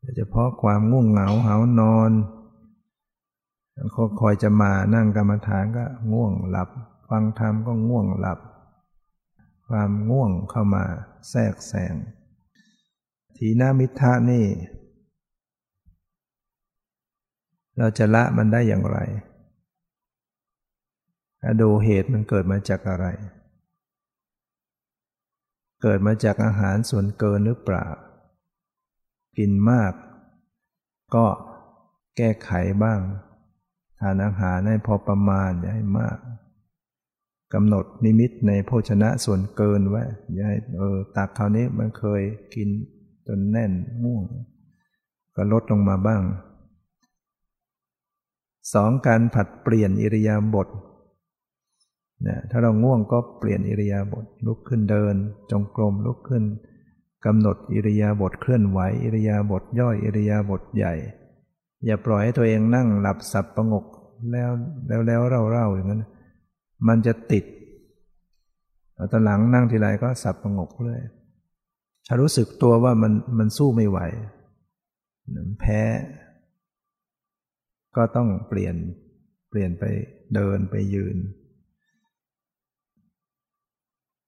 โดยเฉพาะความง่วงเหงาหานอนคอยจะมานั่งกรรมฐานก็ง่วงหลับ ฟังธรรมก็ง่วงหลับ ความง่วงเข้ามาแทรกแซงทีนามิทะนี่ เราจะละมันได้อย่างไรดูเหตุมันเกิดมาจากอะไร เกิดมาจากอาหารส่วนเกินหรือเปล่า กินมาก ก็แก้ไขบ้าง ทานอาหารให้พอประมาณอย่าให้มากกำหนดนิมิตในโภชนะส่วนเกินไว้อย่าให้เออตักคราวนี้มันเคยกินจนแน่นง่วง ก็ลดลงมาบ้าง สองการผัดเปลี่ยนอิริยาบถนะถ้าเราง่วงก็เปลี่ยนอิริยาบถลุกขึ้นเดิน จงกรมลุกขึ้นกำหนดอิริยาบถเคลื่อนไหวอิริยาบถย่อยอิริยาบถใหญ่ อย่าปล่อยให้ตัวเองนั่งหลับสับประงกแล้วแล้วแล้วเร่าเร่าอย่างนั้นมันจะติดตอนหลังนั่งทีไรก็สับประงกเลยถ้ารู้สึกตัวว่ามันมันสู้ไม่ไหวแพ้ ก็ต้องเปลี่ยนเปลี่ยนไปเดินไปยืน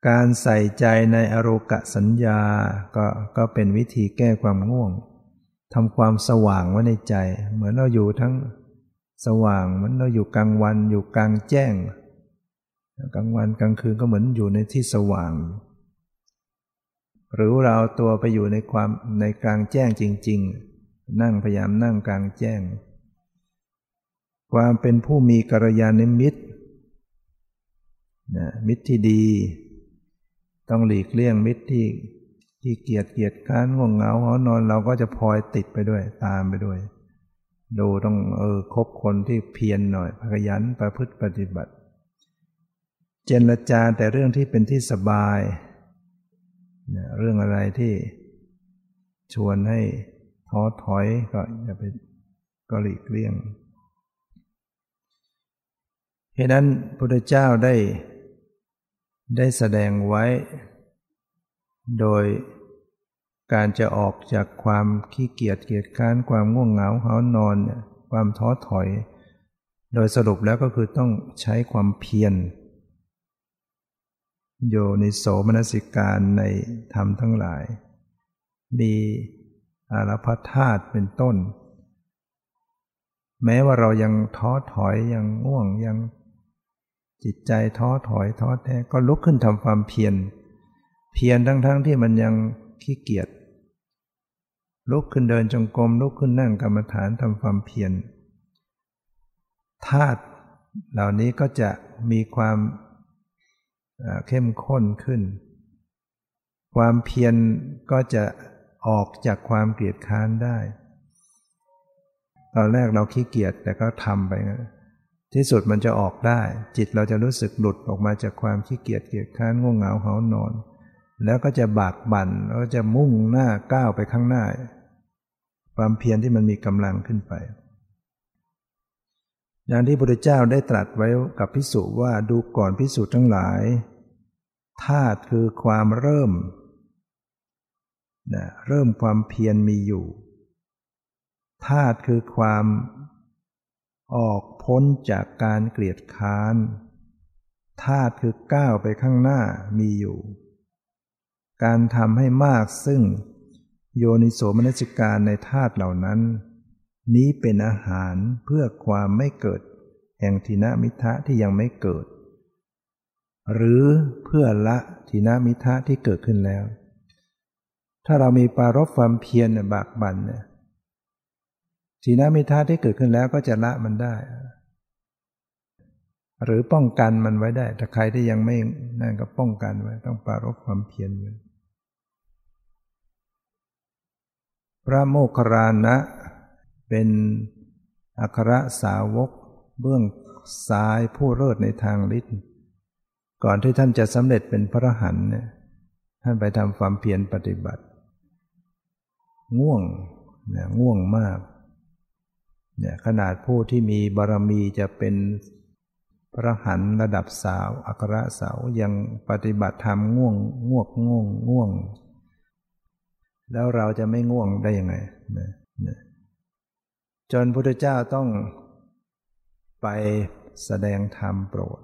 การใส่ใจในอารกะสัญญาก็ก็เป็นวิธีแก้ความง่วงทำความสว่างไว้ในใจ เหมือนเราอยู่ทั้งสว่างเหมือนเราอยู่กลางวันอยู่กลางแจ้ง กลางวันกลางคืนก็เหมือนอยู่ในที่สว่าง หรือเราตัวไปอยู่ในความในกลางแจ้งจริง ๆ นั่งพยายามนั่งกลางแจ้ง ความเป็นผู้มีกัลยาณมิตรนะมิตรที่ดี ต้องหลีกเลี่ยงมิตรที่ที่เกียดเกียดค้านง่วงเหงาหอนอนเราก็จะพลอยติดไปด้วย ตามไปด้วย ดูต้องเออคบคนที่เพียรหน่อยพยันประพฤติปฏิบัติ เจรจาแต่เรื่องที่เป็นที่สบายนะเรื่องอะไรที่ชวนให้ท้อถอยก็อย่าไปก็หลีกเลี่ยง เหตุนั้นพระเจ้าได้ ได้แสดงไว้ โดยการจะออกจากความขี้เกียจเกียจค้านความง่วงเหงาเหานอน ความท้อถอย โดยสรุปแล้วก็คือต้องใช้ความเพียรโยนิโสมนสิการในธรรมทั้งหลาย มีอารพัธาตุเป็นต้น แม้ว่าเรายังท้อถอยยังง่วงยัง จิตใจท้อถอยท้อแท้ก็ลุกขึ้นทำความเพียร เพียรทั้งๆทที่มันยังขี้เกียจลุกขึ้นเดินจงกรมลุกขึ้นนั่งกรรมฐานทำความเพียรธาตุเหล่านี้ก็จะมีความเข้มข้นขึ้น ความเพียรก็จะออกจากความเกลียดค้านได้ ตอนแรกเราขี้เกียจแต่ก็ทำไป ที่สุดมันจะออกได้ จิตเราจะรู้สึกหลุดออกมาจากความขี้เกียจเกียจค้านง่วงเหงาเหานอน แล้วก็จะบากบั่นแล้วจะมุ่งหน้าก้าวไปข้างหน้า ความเพียรที่มันมีกำลังขึ้นไปอย่างที่พระพุทธเจ้าได้ตรัสไว้กับพิสุว่าดูก่อนพิสุทั้งหลายธาตุคือความเริ่มนะเริ่มความเพียรมีอยู่ธาตุคือความ ออกพ้นจากการเกลียดค้านธาตุคือก้าวไปข้างหน้ามีอยู่ การทำให้มากซึ่งโยนิโสมนสิการในธาตุเหล่านั้น นี้เป็นอาหารเพื่อความไม่เกิด แห่งทินามิทะที่ยังไม่เกิด หรือเพื่อละทินามิทะที่เกิดขึ้นแล้ว ถ้าเรามีปารบความเพียรบากบันเนี่ย ทินามิทะที่เกิดขึ้นแล้วก็จะละมันได้ หรือป้องกันมันไว้ได้ ถ้าใครที่ยังไม่นั่นก็ป้องกันไว้ ต้องปรารบความเพียรไว้พระโมคคารานะ เป็นอัครสาวก เบื้องซ้ายผู้เลิศในทางฤทธิ์ก่อนที่ท่านจะสำเร็จเป็นพระหันเนี่ยท่านไปทำความเพียรปฏิบัติ ง่วงเนี่ยง่วงมาก เนี่ยขนาดผู้ที่มีบารมีจะเป็นพระหันระดับสาว อัครสาวยังปฏิบัติธรรมง่วงง่วงง่วงง่วง แล้วเราจะไม่ง่วงได้ยังไงเนี่ยจนพุทธเจ้าต้องไปแสดงธรรมโปรด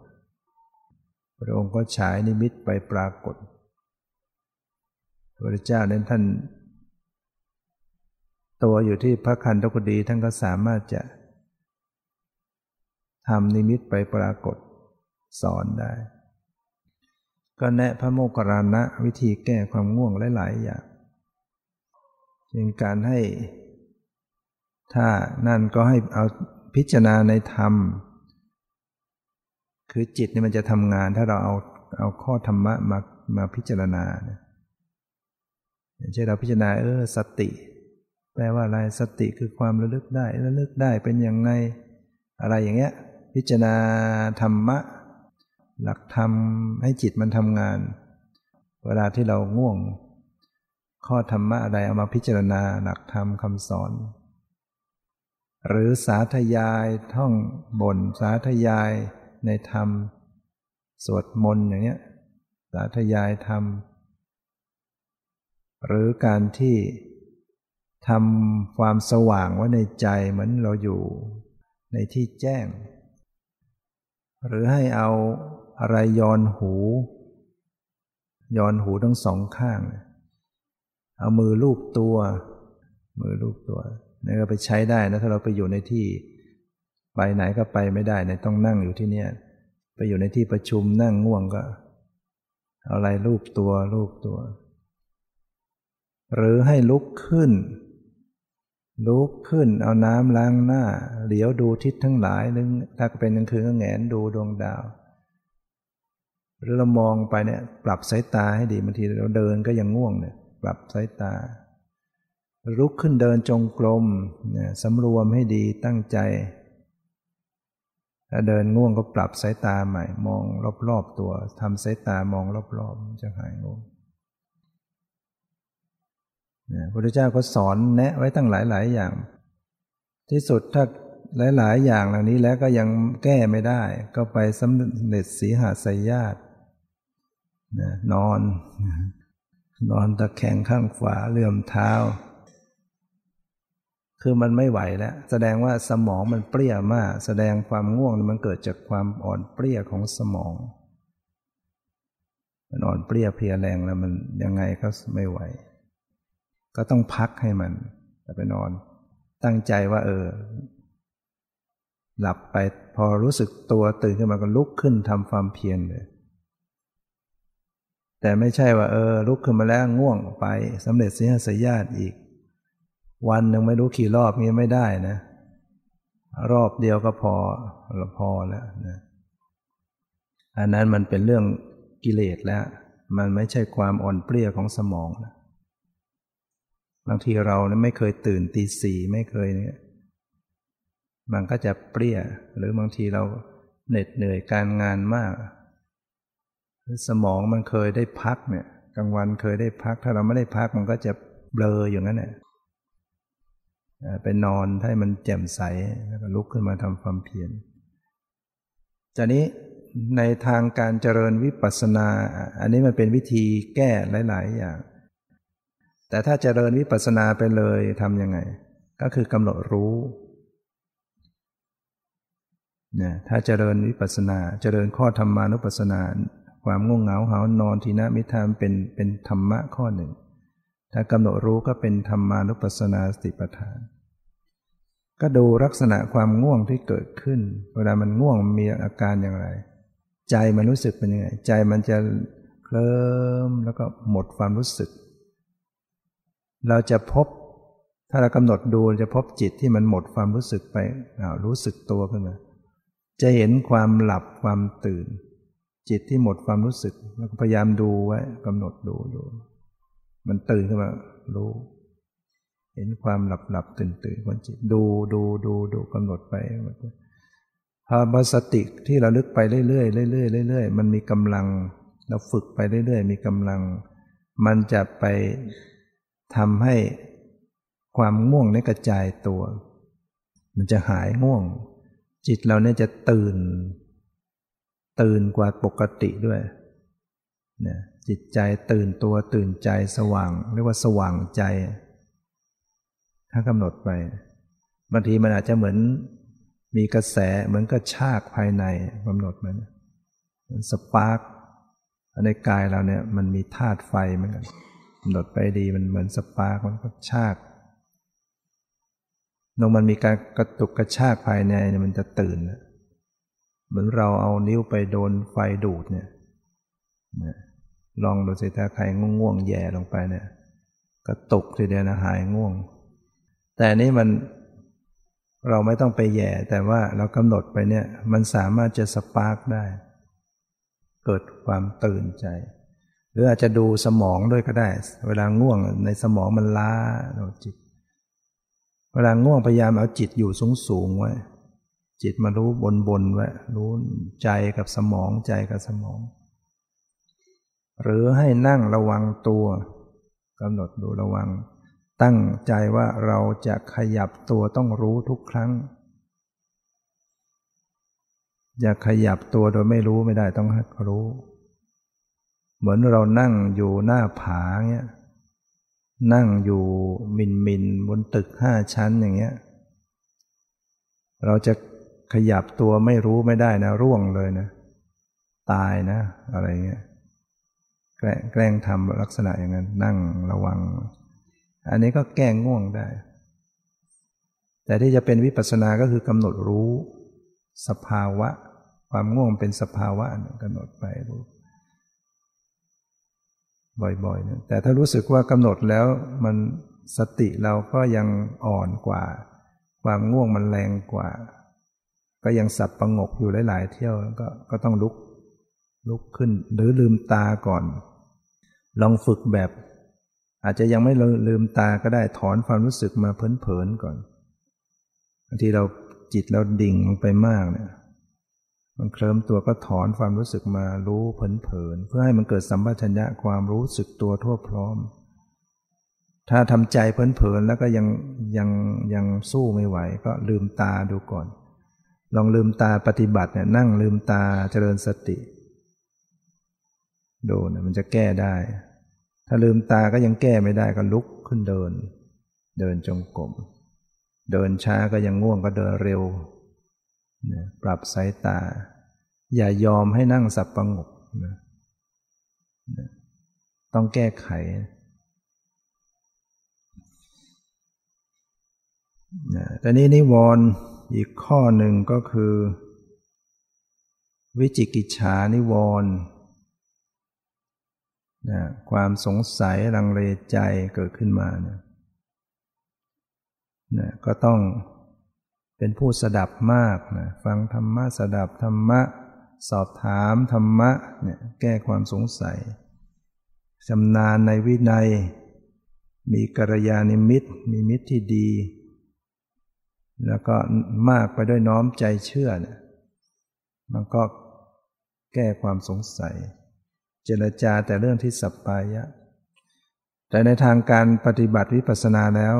พระองค์ก็ฉายนิมิตไปปรากฏพระพุทธเจ้านั้นท่าน ตัวอยู่ที่พระคันธกุฎีท่านก็สามารถจะทำนิมิตไปปรากฏสอนได้ ก็แนะพระโมคคัลลานะวิธีแก้ความง่วงหลาย ๆ อย่างเช่นการให้ ถ้านั่นก็ให้เอาพิจารณาในธรรม คือจิตนี่มันจะทำงาน ถ้าเราเอาเอาข้อธรรมะมามาพิจารณาอย่างเช่นเราพิจารณาเออสติ แปลว่าอะไรสติคือความระลึกได้ระลึกได้เป็นยังไง อะไรอย่างเงี้ย พิจารณาธรรมะ หลักธรรมให้จิตมันทำงาน เวลาที่เราง่วง ข้อธรรมะอะไรเอามาพิจารณาหลักธรรมคำสอน หรือสาธยายท่องบนสาธยายในธรรม สวดมนต์อย่างเนี้ยสาธยายธรรม หรือการที่ ทำความสว่างไว้ในใจเหมือนเราอยู่ในที่แจ้ง หรือให้เอาอะไรย้อนหูย้อนหูทั้งสองข้าง เอามือลูบตัว มือลูบตัวนี่ก็ไปใช้ได้นะถ้าเราไปอยู่ในที่ไปไหนก็ไปไม่ได้เนี่ยต้องนั่งอยู่ที่เนี่ยไปอยู่ในที่ประชุมนั่งง่วงก็เอาอะไรลูบตัวลูบตัว หรือให้ลุกขึ้น ลุกขึ้นเอาน้ำล้างหน้า เหลียวดูทิศทั้งหลายนึงถ้าเป็นกลางคืนก็แงนดูดวงดาว หรือเรามองไปเนี่ย ปรับสายตาให้ดีบางทีเราเดินก็ยังง่วงเนี่ย ปรับสายตา ลุกขึ้นเดินจงกรมเนี่ยสำรวมให้ดีตั้งใจถ้าเดินง่วงก็ปรับสายตาใหม่ มองรอบๆตัวทำสายตามองรอบๆจะหายง่วง พระพุทธเจ้าก็สอนแนะไว้ตั้งหลาย ๆ อย่าง ที่สุดถ้าหลาย ๆ อย่างเหล่านี้แล้วก็ยังแก้ไม่ได้ ก็ไปสำเร็จสีหาสายญาตินอน นอนตะแคงข้างขวาเลื่อมเท้า คือมันไม่ไหวแล้ว แสดงว่าสมองมันเปรี้ยมาก แสดงความง่วงมันเกิดจากความอ่อนเปรี้ยของสมองมันอ่อนเปรี้ยเพียแรงแล้วมันยังไงก็ไม่ไหว ก็ต้องพักให้มันไปนอน ตั้งใจว่า เออ หลับไปพอรู้สึกตัวตื่นขึ้นมาก็ลุกขึ้นทำความเพียรเลยแต่ไม่ใช่ว่าเออ ลุกขึ้นมาแล้วง่วงไปสำเร็จเสียสยาตอีก วันหนึ่งไม่รู้กี่รอบนี้ไม่ได้นะ รอบเดียวก็พอพอแล้วนะอันนั้นมันเป็นเรื่องกิเลสแล้ว มันไม่ใช่ความอ่อนเปรี้ยของสมองนะ บางทีเราไม่เคยตื่นตีสี่ไม่เคยเนี่ยมันก็จะเปรี้ย หรือบางทีเราเหน็ดเหนื่อยการงานมากสมองมันเคยได้พักเนี่ยกลางวันเคยได้พัก ถ้าเราไม่ได้พักมันก็จะเบลออย่างนั้นเนี่ยไปนอนให้มันแจ่มใสแล้วก็ลุกขึ้นมาทำความเพียรจากนี้ในทางการเจริญวิปัสสนา อันนี้มันเป็นวิธีแก้หลาย ๆ อย่าง แต่ถ้าเจริญวิปัสสนาไปเลยทำยังไง ก็คือกำหนดรู้เนี่ยถ้าเจริญวิปัสสนา เจริญข้อธรรมานุปัสสนา ความง่วงเหงาหานอนทีนะมิทามเป็นเป็นธรรมะข้อหนึ่ง ถ้ากำหนดรู้ก็เป็นธรรมานุปัสสนาสติปัฏฐาน ก็ดูลักษณะความง่วงที่เกิดขึ้น เวลามันง่วงมีอาการอย่างไร ใจมันรู้สึกเป็นยังไง ใจมันจะเคลิ้มแล้วก็หมดความรู้สึก เราจะพบ ถ้าเรากำหนดดูจะพบจิตที่มันหมดความรู้สึกไปรู้สึกตัวขึ้นมาจะเห็นความหลับความตื่น จิตที่หมดความรู้สึกแล้วพยายามดูไว้กำหนดดูดู มันตื่นขึ้นมารู้ เห็นความหลับหลับตื่นตื่นของจิตดูดูดูดูกำหนดไปพอสติที่เราลึกไปเรื่อยๆเรื่อยๆเรื่อยๆมันมีกำลังเราฝึกไปเรื่อยๆ มีกำลัง มันจะไป ทำให้ความง่วงนี้กระจายตัว มันจะหายง่วง จิตเราเนี่ยจะตื่น ตื่นกว่าปกติด้วยนี่ยจิตใจตื่นตัวตื่นใจสว่าง เรียกว่าสว่างใจ ถ้ากำหนดไปบางทีมันอาจจะเหมือนมีกระแสเหมือนกระชากภายในกำหนดมันสปาร์กในกายเราเนี่ยมันมีธาตุไฟเหมือนกัน กำหนดไปดีมันเหมือนสปาร์กมันก็ชากนงมันมีการกระตุกกระชากภายในเนี่ยมันจะตื่น เหมือนเราเอานิ้วไปโดนไฟดูดเนี่ยลองดูสิถ้าใครง่วงๆแย่ลงไปเนี่ยกระตุกทีเดียวนะหายง่วง แต่นี้มันเราไม่ต้องไปแย่แต่ว่าเรากำหนดไปเนี่ยมันสามารถจะสปาร์กได้ เกิดความตื่นใจ หรืออาจจะดูสมองด้วยก็ได้ เวลาง่วงในสมองมันล้าเราจิต เวลาง่วงพยายามเอาจิตอยู่สูงสูงไว้ จิตมารู้บนบนไว้รู้ใจกับสมองใจกับสมอง หรือให้นั่งระวังตัวกำหนดดูระวัง ตั้งใจว่าเราจะขยับตัวต้องรู้ทุกครั้ง อย่าขยับตัวโดยไม่รู้ไม่ได้ต้องรู้ เหมือนเรานั่งอยู่หน้าผาเงี้ยนั่งอยู่มินมินบนตึกห้าชั้นอย่างเงี้ย เราจะขยับตัวไม่รู้ไม่ได้นะ ร่วงเลยนะ ตายนะ อะไรเงี้ยแกล้งทำลักษณะอย่างนั้น นั่งระวัง อันนี้ก็แก้ง่วงได้ แต่ที่จะเป็นวิปัสสนาก็คือกำหนดรู้ สภาวะ ความง่วงเป็นสภาวะกำหนดไปรู้ บ่อยๆนะแต่ถ้ารู้สึกว่ากำหนดแล้วมันสติเราก็ยังอ่อนกว่า ความง่วงมันแรงกว่า ก็ยังสับประงกอยู่หลายๆเที่ยวก็ก็ต้องลุกลุกขึ้น หรือลืมตาก่อน ลองฝึกแบบ อาจจะยังไม่ลืมตาก็ได้ถอนความรู้สึกมาเพลินๆก่อนบางทีเราจิตเราดิ่งลงไปมากเนี่ย มันเคลิ้มตัวก็ถอนความรู้สึกมารู้เผินๆเพื่อให้มันเกิดสัมปชัญญะความรู้สึกตัวทั่วพร้อม ถ้าทำใจเพลินๆแล้วก็ยังยังยังสู้ไม่ไหว ก็ลืมตาดูก่อน ลองลืมตาปฏิบัติเนี่ยนั่งลืมตาเจริญสติดูเนี่ยมันจะแก้ได้ ถ้าลืมตาก็ยังแก้ไม่ได้ก็ลุกขึ้นเดิน เดินจงกรมเดินช้าก็ยังง่วงก็เดินเร็ว ปรับสายตา อย่ายอมให้นั่งสับประงกนะต้องแก้ไข นะแต่นี้นิวรณ์อีกข้อหนึ่งก็คือ วิจิกิจฉานิวรณ์นะความสงสัยลังเลใจเกิดขึ้นมานะนะก็ต้อง เป็นผู้สดับมากนะฟังธรรมะสดับธรรมะ สอบถามธรรมะเนี่ยแก้ความสงสัยชำนาญในวินัย มีกัลยาณมิตมีมิตรที่ดี แล้วก็มากไปด้วยน้อมใจเชื่อเนี่ยมันก็แก้ความสงสัย เจรจาแต่เรื่องที่สัปปายะ แต่ในทางการปฏิบัติวิปัสสนาแล้ว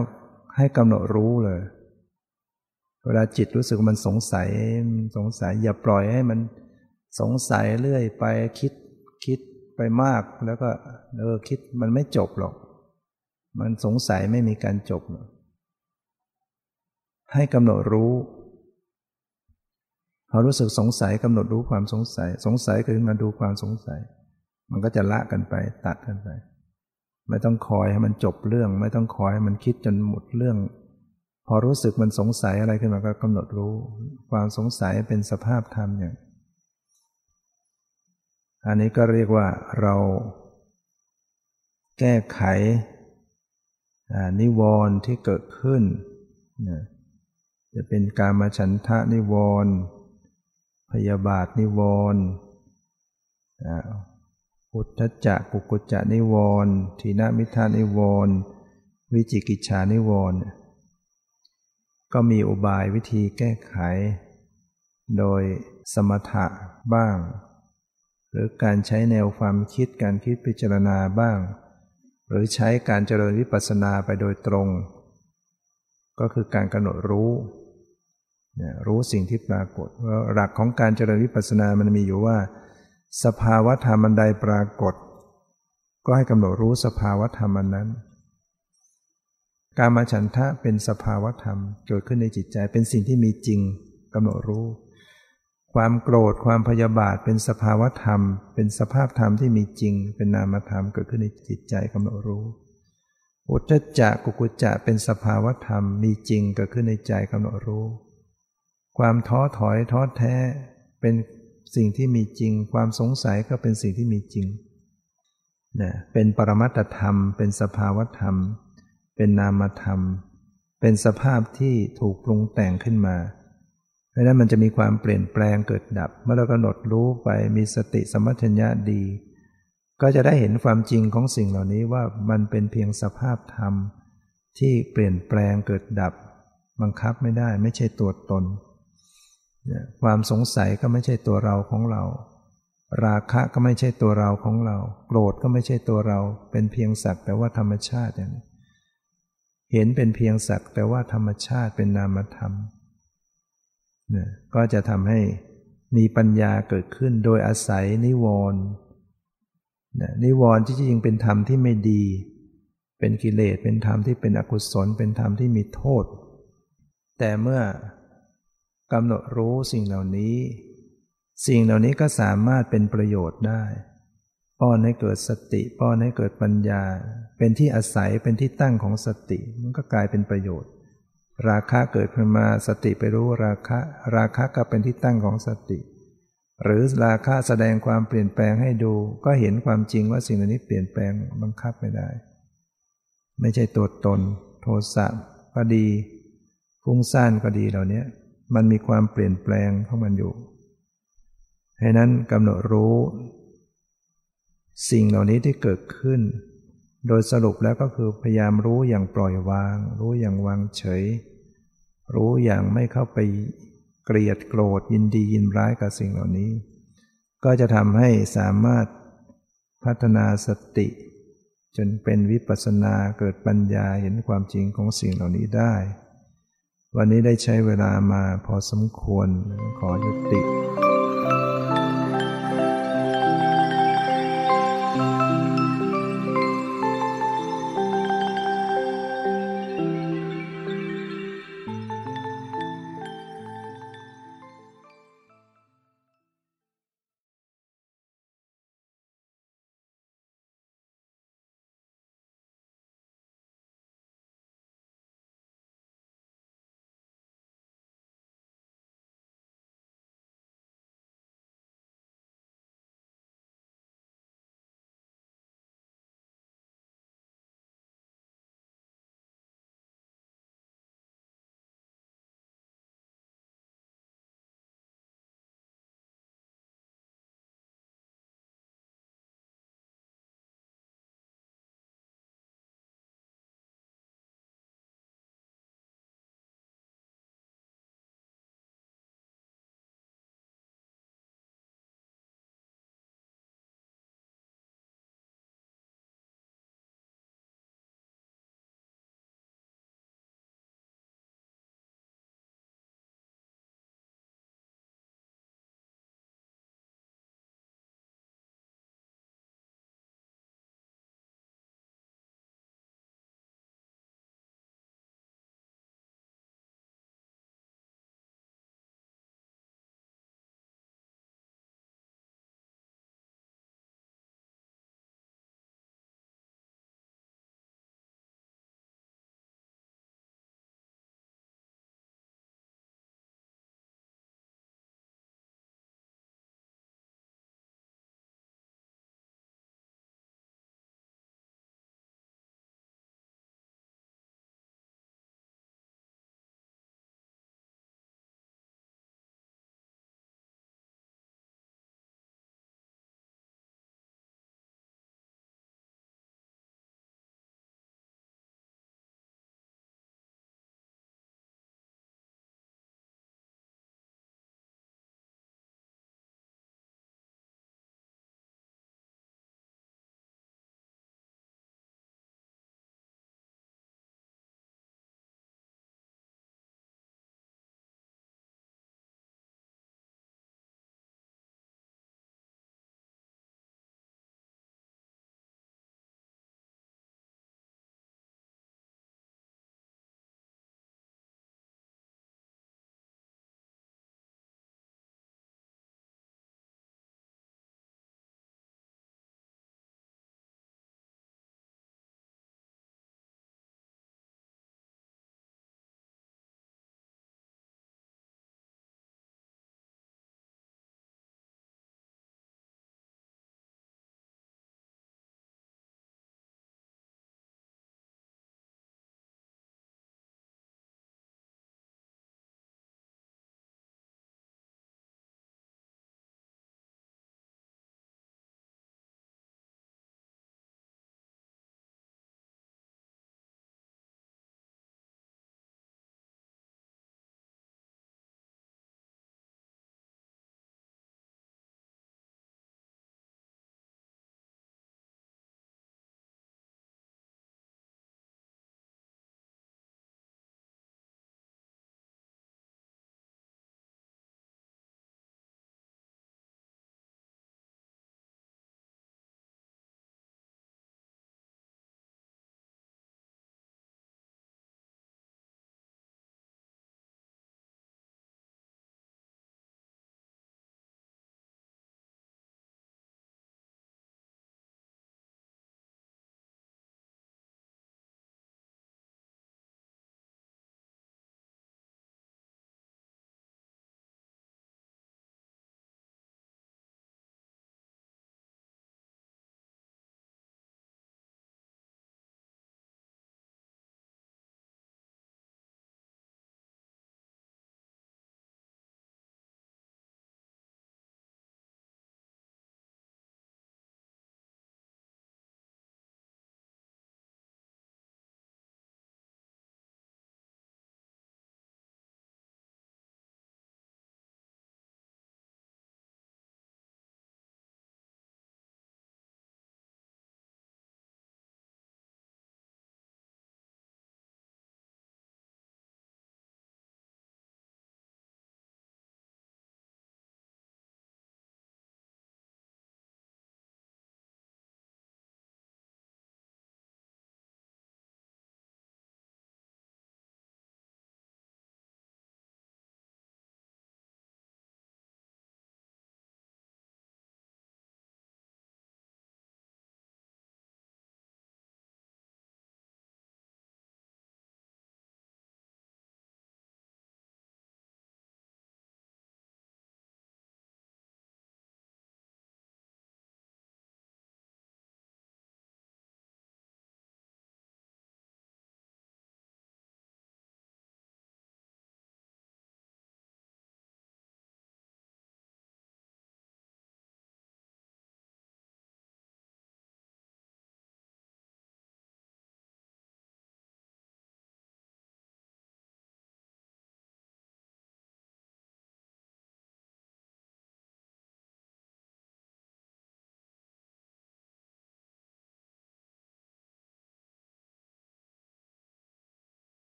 ให้กำหนดรู้เลย เวลาจิตรู้สึกมันสงสัยสงสัย อย่าปล่อยให้มันสงสัยเรื่อยไปคิดคิดไปมากแล้วก็เออคิดมันไม่จบหรอก มันสงสัยไม่มีการจบ ให้กำหนดรู้พอรู้สึกสงสัยกำหนดรู้ความสงสัย สงสัยคือมาดูความสงสัย มันก็จะละกันไปตัดกันไป ไม่ต้องคอยให้มันจบเรื่อง ไม่ต้องคอยให้มันคิดจนหมดเรื่อง พอรู้สึกมันสงสัยอะไรขึ้นมาก็กำหนดรู้ ความสงสัยเป็นสภาพธรรมอย่างอันนี้ก็เรียกว่าเราแก้ไขนิวรณ์ที่เกิดขึ้น จะเป็นการมาฉันทะนิวรณ์พยาบาทนิวรณ์อุทธจักกุกุจจะนิวรณ์ทีนมิทานิวรณ์วิจิกิจฉานิวรณ์ ก็มีอุบายวิธีแก้ไข โดยสมถะบ้าง หรือการใช้แนวความคิดการคิดพิจารณาบ้าง หรือใช้การเจริญวิปัสสนาไปโดยตรง ก็คือการกำหนดรู้รู้สิ่งที่ปรากฏว่าหลักของการเจริญวิปัสสนามันมีอยู่ว่า สภาวะธรรมอันใดปรากฏ ก็ให้กำหนดรู้สภาวะธรรมอันนั้น การมาฉันทะเป็นสภาวธรรม เกิดขึ้นในจิตใจเป็นสิ่งที่มีจริงกำหนดรู้ ความโกรธความพยาบาทเป็นสภาวธรรม เป็นสภาพธรรมที่มีจริง เป็นนามธรรมเกิดขึ้นในจิตใจกำหนดรู้อุจจะกุกุจจะเป็นสภาวธรรมมีจริงเกิดขึ้นในใจกำหนดรู้ ความท้อถอยท้อแท้ เป็นสิ่งที่มีจริง ความสงสัยก็เป็นสิ่งที่มีจริงนะเป็นปรมัตธรรม เป็นสภาวธรรม เป็นนามธรรม เป็นสภาพที่ถูกปรุงแต่งขึ้นมาเพราะนั้นมันจะมีความเปลี่ยนแปลงเกิดดับ เมื่อเรากำหนดรู้ไปมีสติสมัชัญญะดี ก็จะได้เห็นความจริงของสิ่งเหล่านี้ว่ามันเป็นเพียงสภาพธรรม ที่เปลี่ยนแปลงเกิดดับ บังคับไม่ได้ไม่ใช่ตัวตน ความสงสัยก็ไม่ใช่ตัวเราของเรา ราคะก็ไม่ใช่ตัวเราของเรา โกรธก็ไม่ใช่ตัวเรา เป็นเพียงสักแต่ว่าธรรมชาติอย่างนี้ เห็นเป็นเพียงสักแต่ว่าธรรมชาติเป็นนามธรรมนก็จะทำให้มีปัญญาเกิดขึ้นโดยอาศัยนิวรณ์นะนิวรณ์ที่จริงเป็นธรรมที่ไม่ดี เป็นกิเลสเป็นธรรมที่เป็นอกุศล เป็นธรรมที่มีโทษ แต่เมื่อกำหนดรู้สิ่งเหล่านี้ สิ่งเหล่านี้ก็สามารถเป็นประโยชน์ได้ ป้อนให้เกิดสติ ป้อนให้เกิดปัญญา เป็นที่อาศัยเป็นที่ตั้งของสติ มันก็กลายเป็นประโยชน์ ราคะเกิดขึ้นมาสติไปรู้ราคะ ราคะก็เป็นที่ตั้งของสติ หรือราคะแสดงความเปลี่ยนแปลงให้ดู ก็เห็นความจริงว่าสิ่งเหล่านี้เปลี่ยนแปลงบังคับไม่ได้ ไม่ใช่ตัวตน โทสะก็ดีฟุ้งซ่านก็ดีเหล่านี้มันมีความเปลี่ยนแปลงของมันอยู่ให้นั้นกำหนดรู้ สิ่งเหล่านี้ที่เกิดขึ้น โดยสรุปแล้วก็คือพยายามรู้อย่างปล่อยวาง รู้อย่างวางเฉย รู้อย่างไม่เข้าไปเกลียดโกรธยินดียินร้ายกับสิ่งเหล่านี้ ก็จะทำให้สามารถพัฒนาสติ จนเป็นวิปัสสนาเกิดปัญญาเห็นความจริงของสิ่งเหล่านี้ได้ วันนี้ได้ใช้เวลามาพอสมควรขอยุติ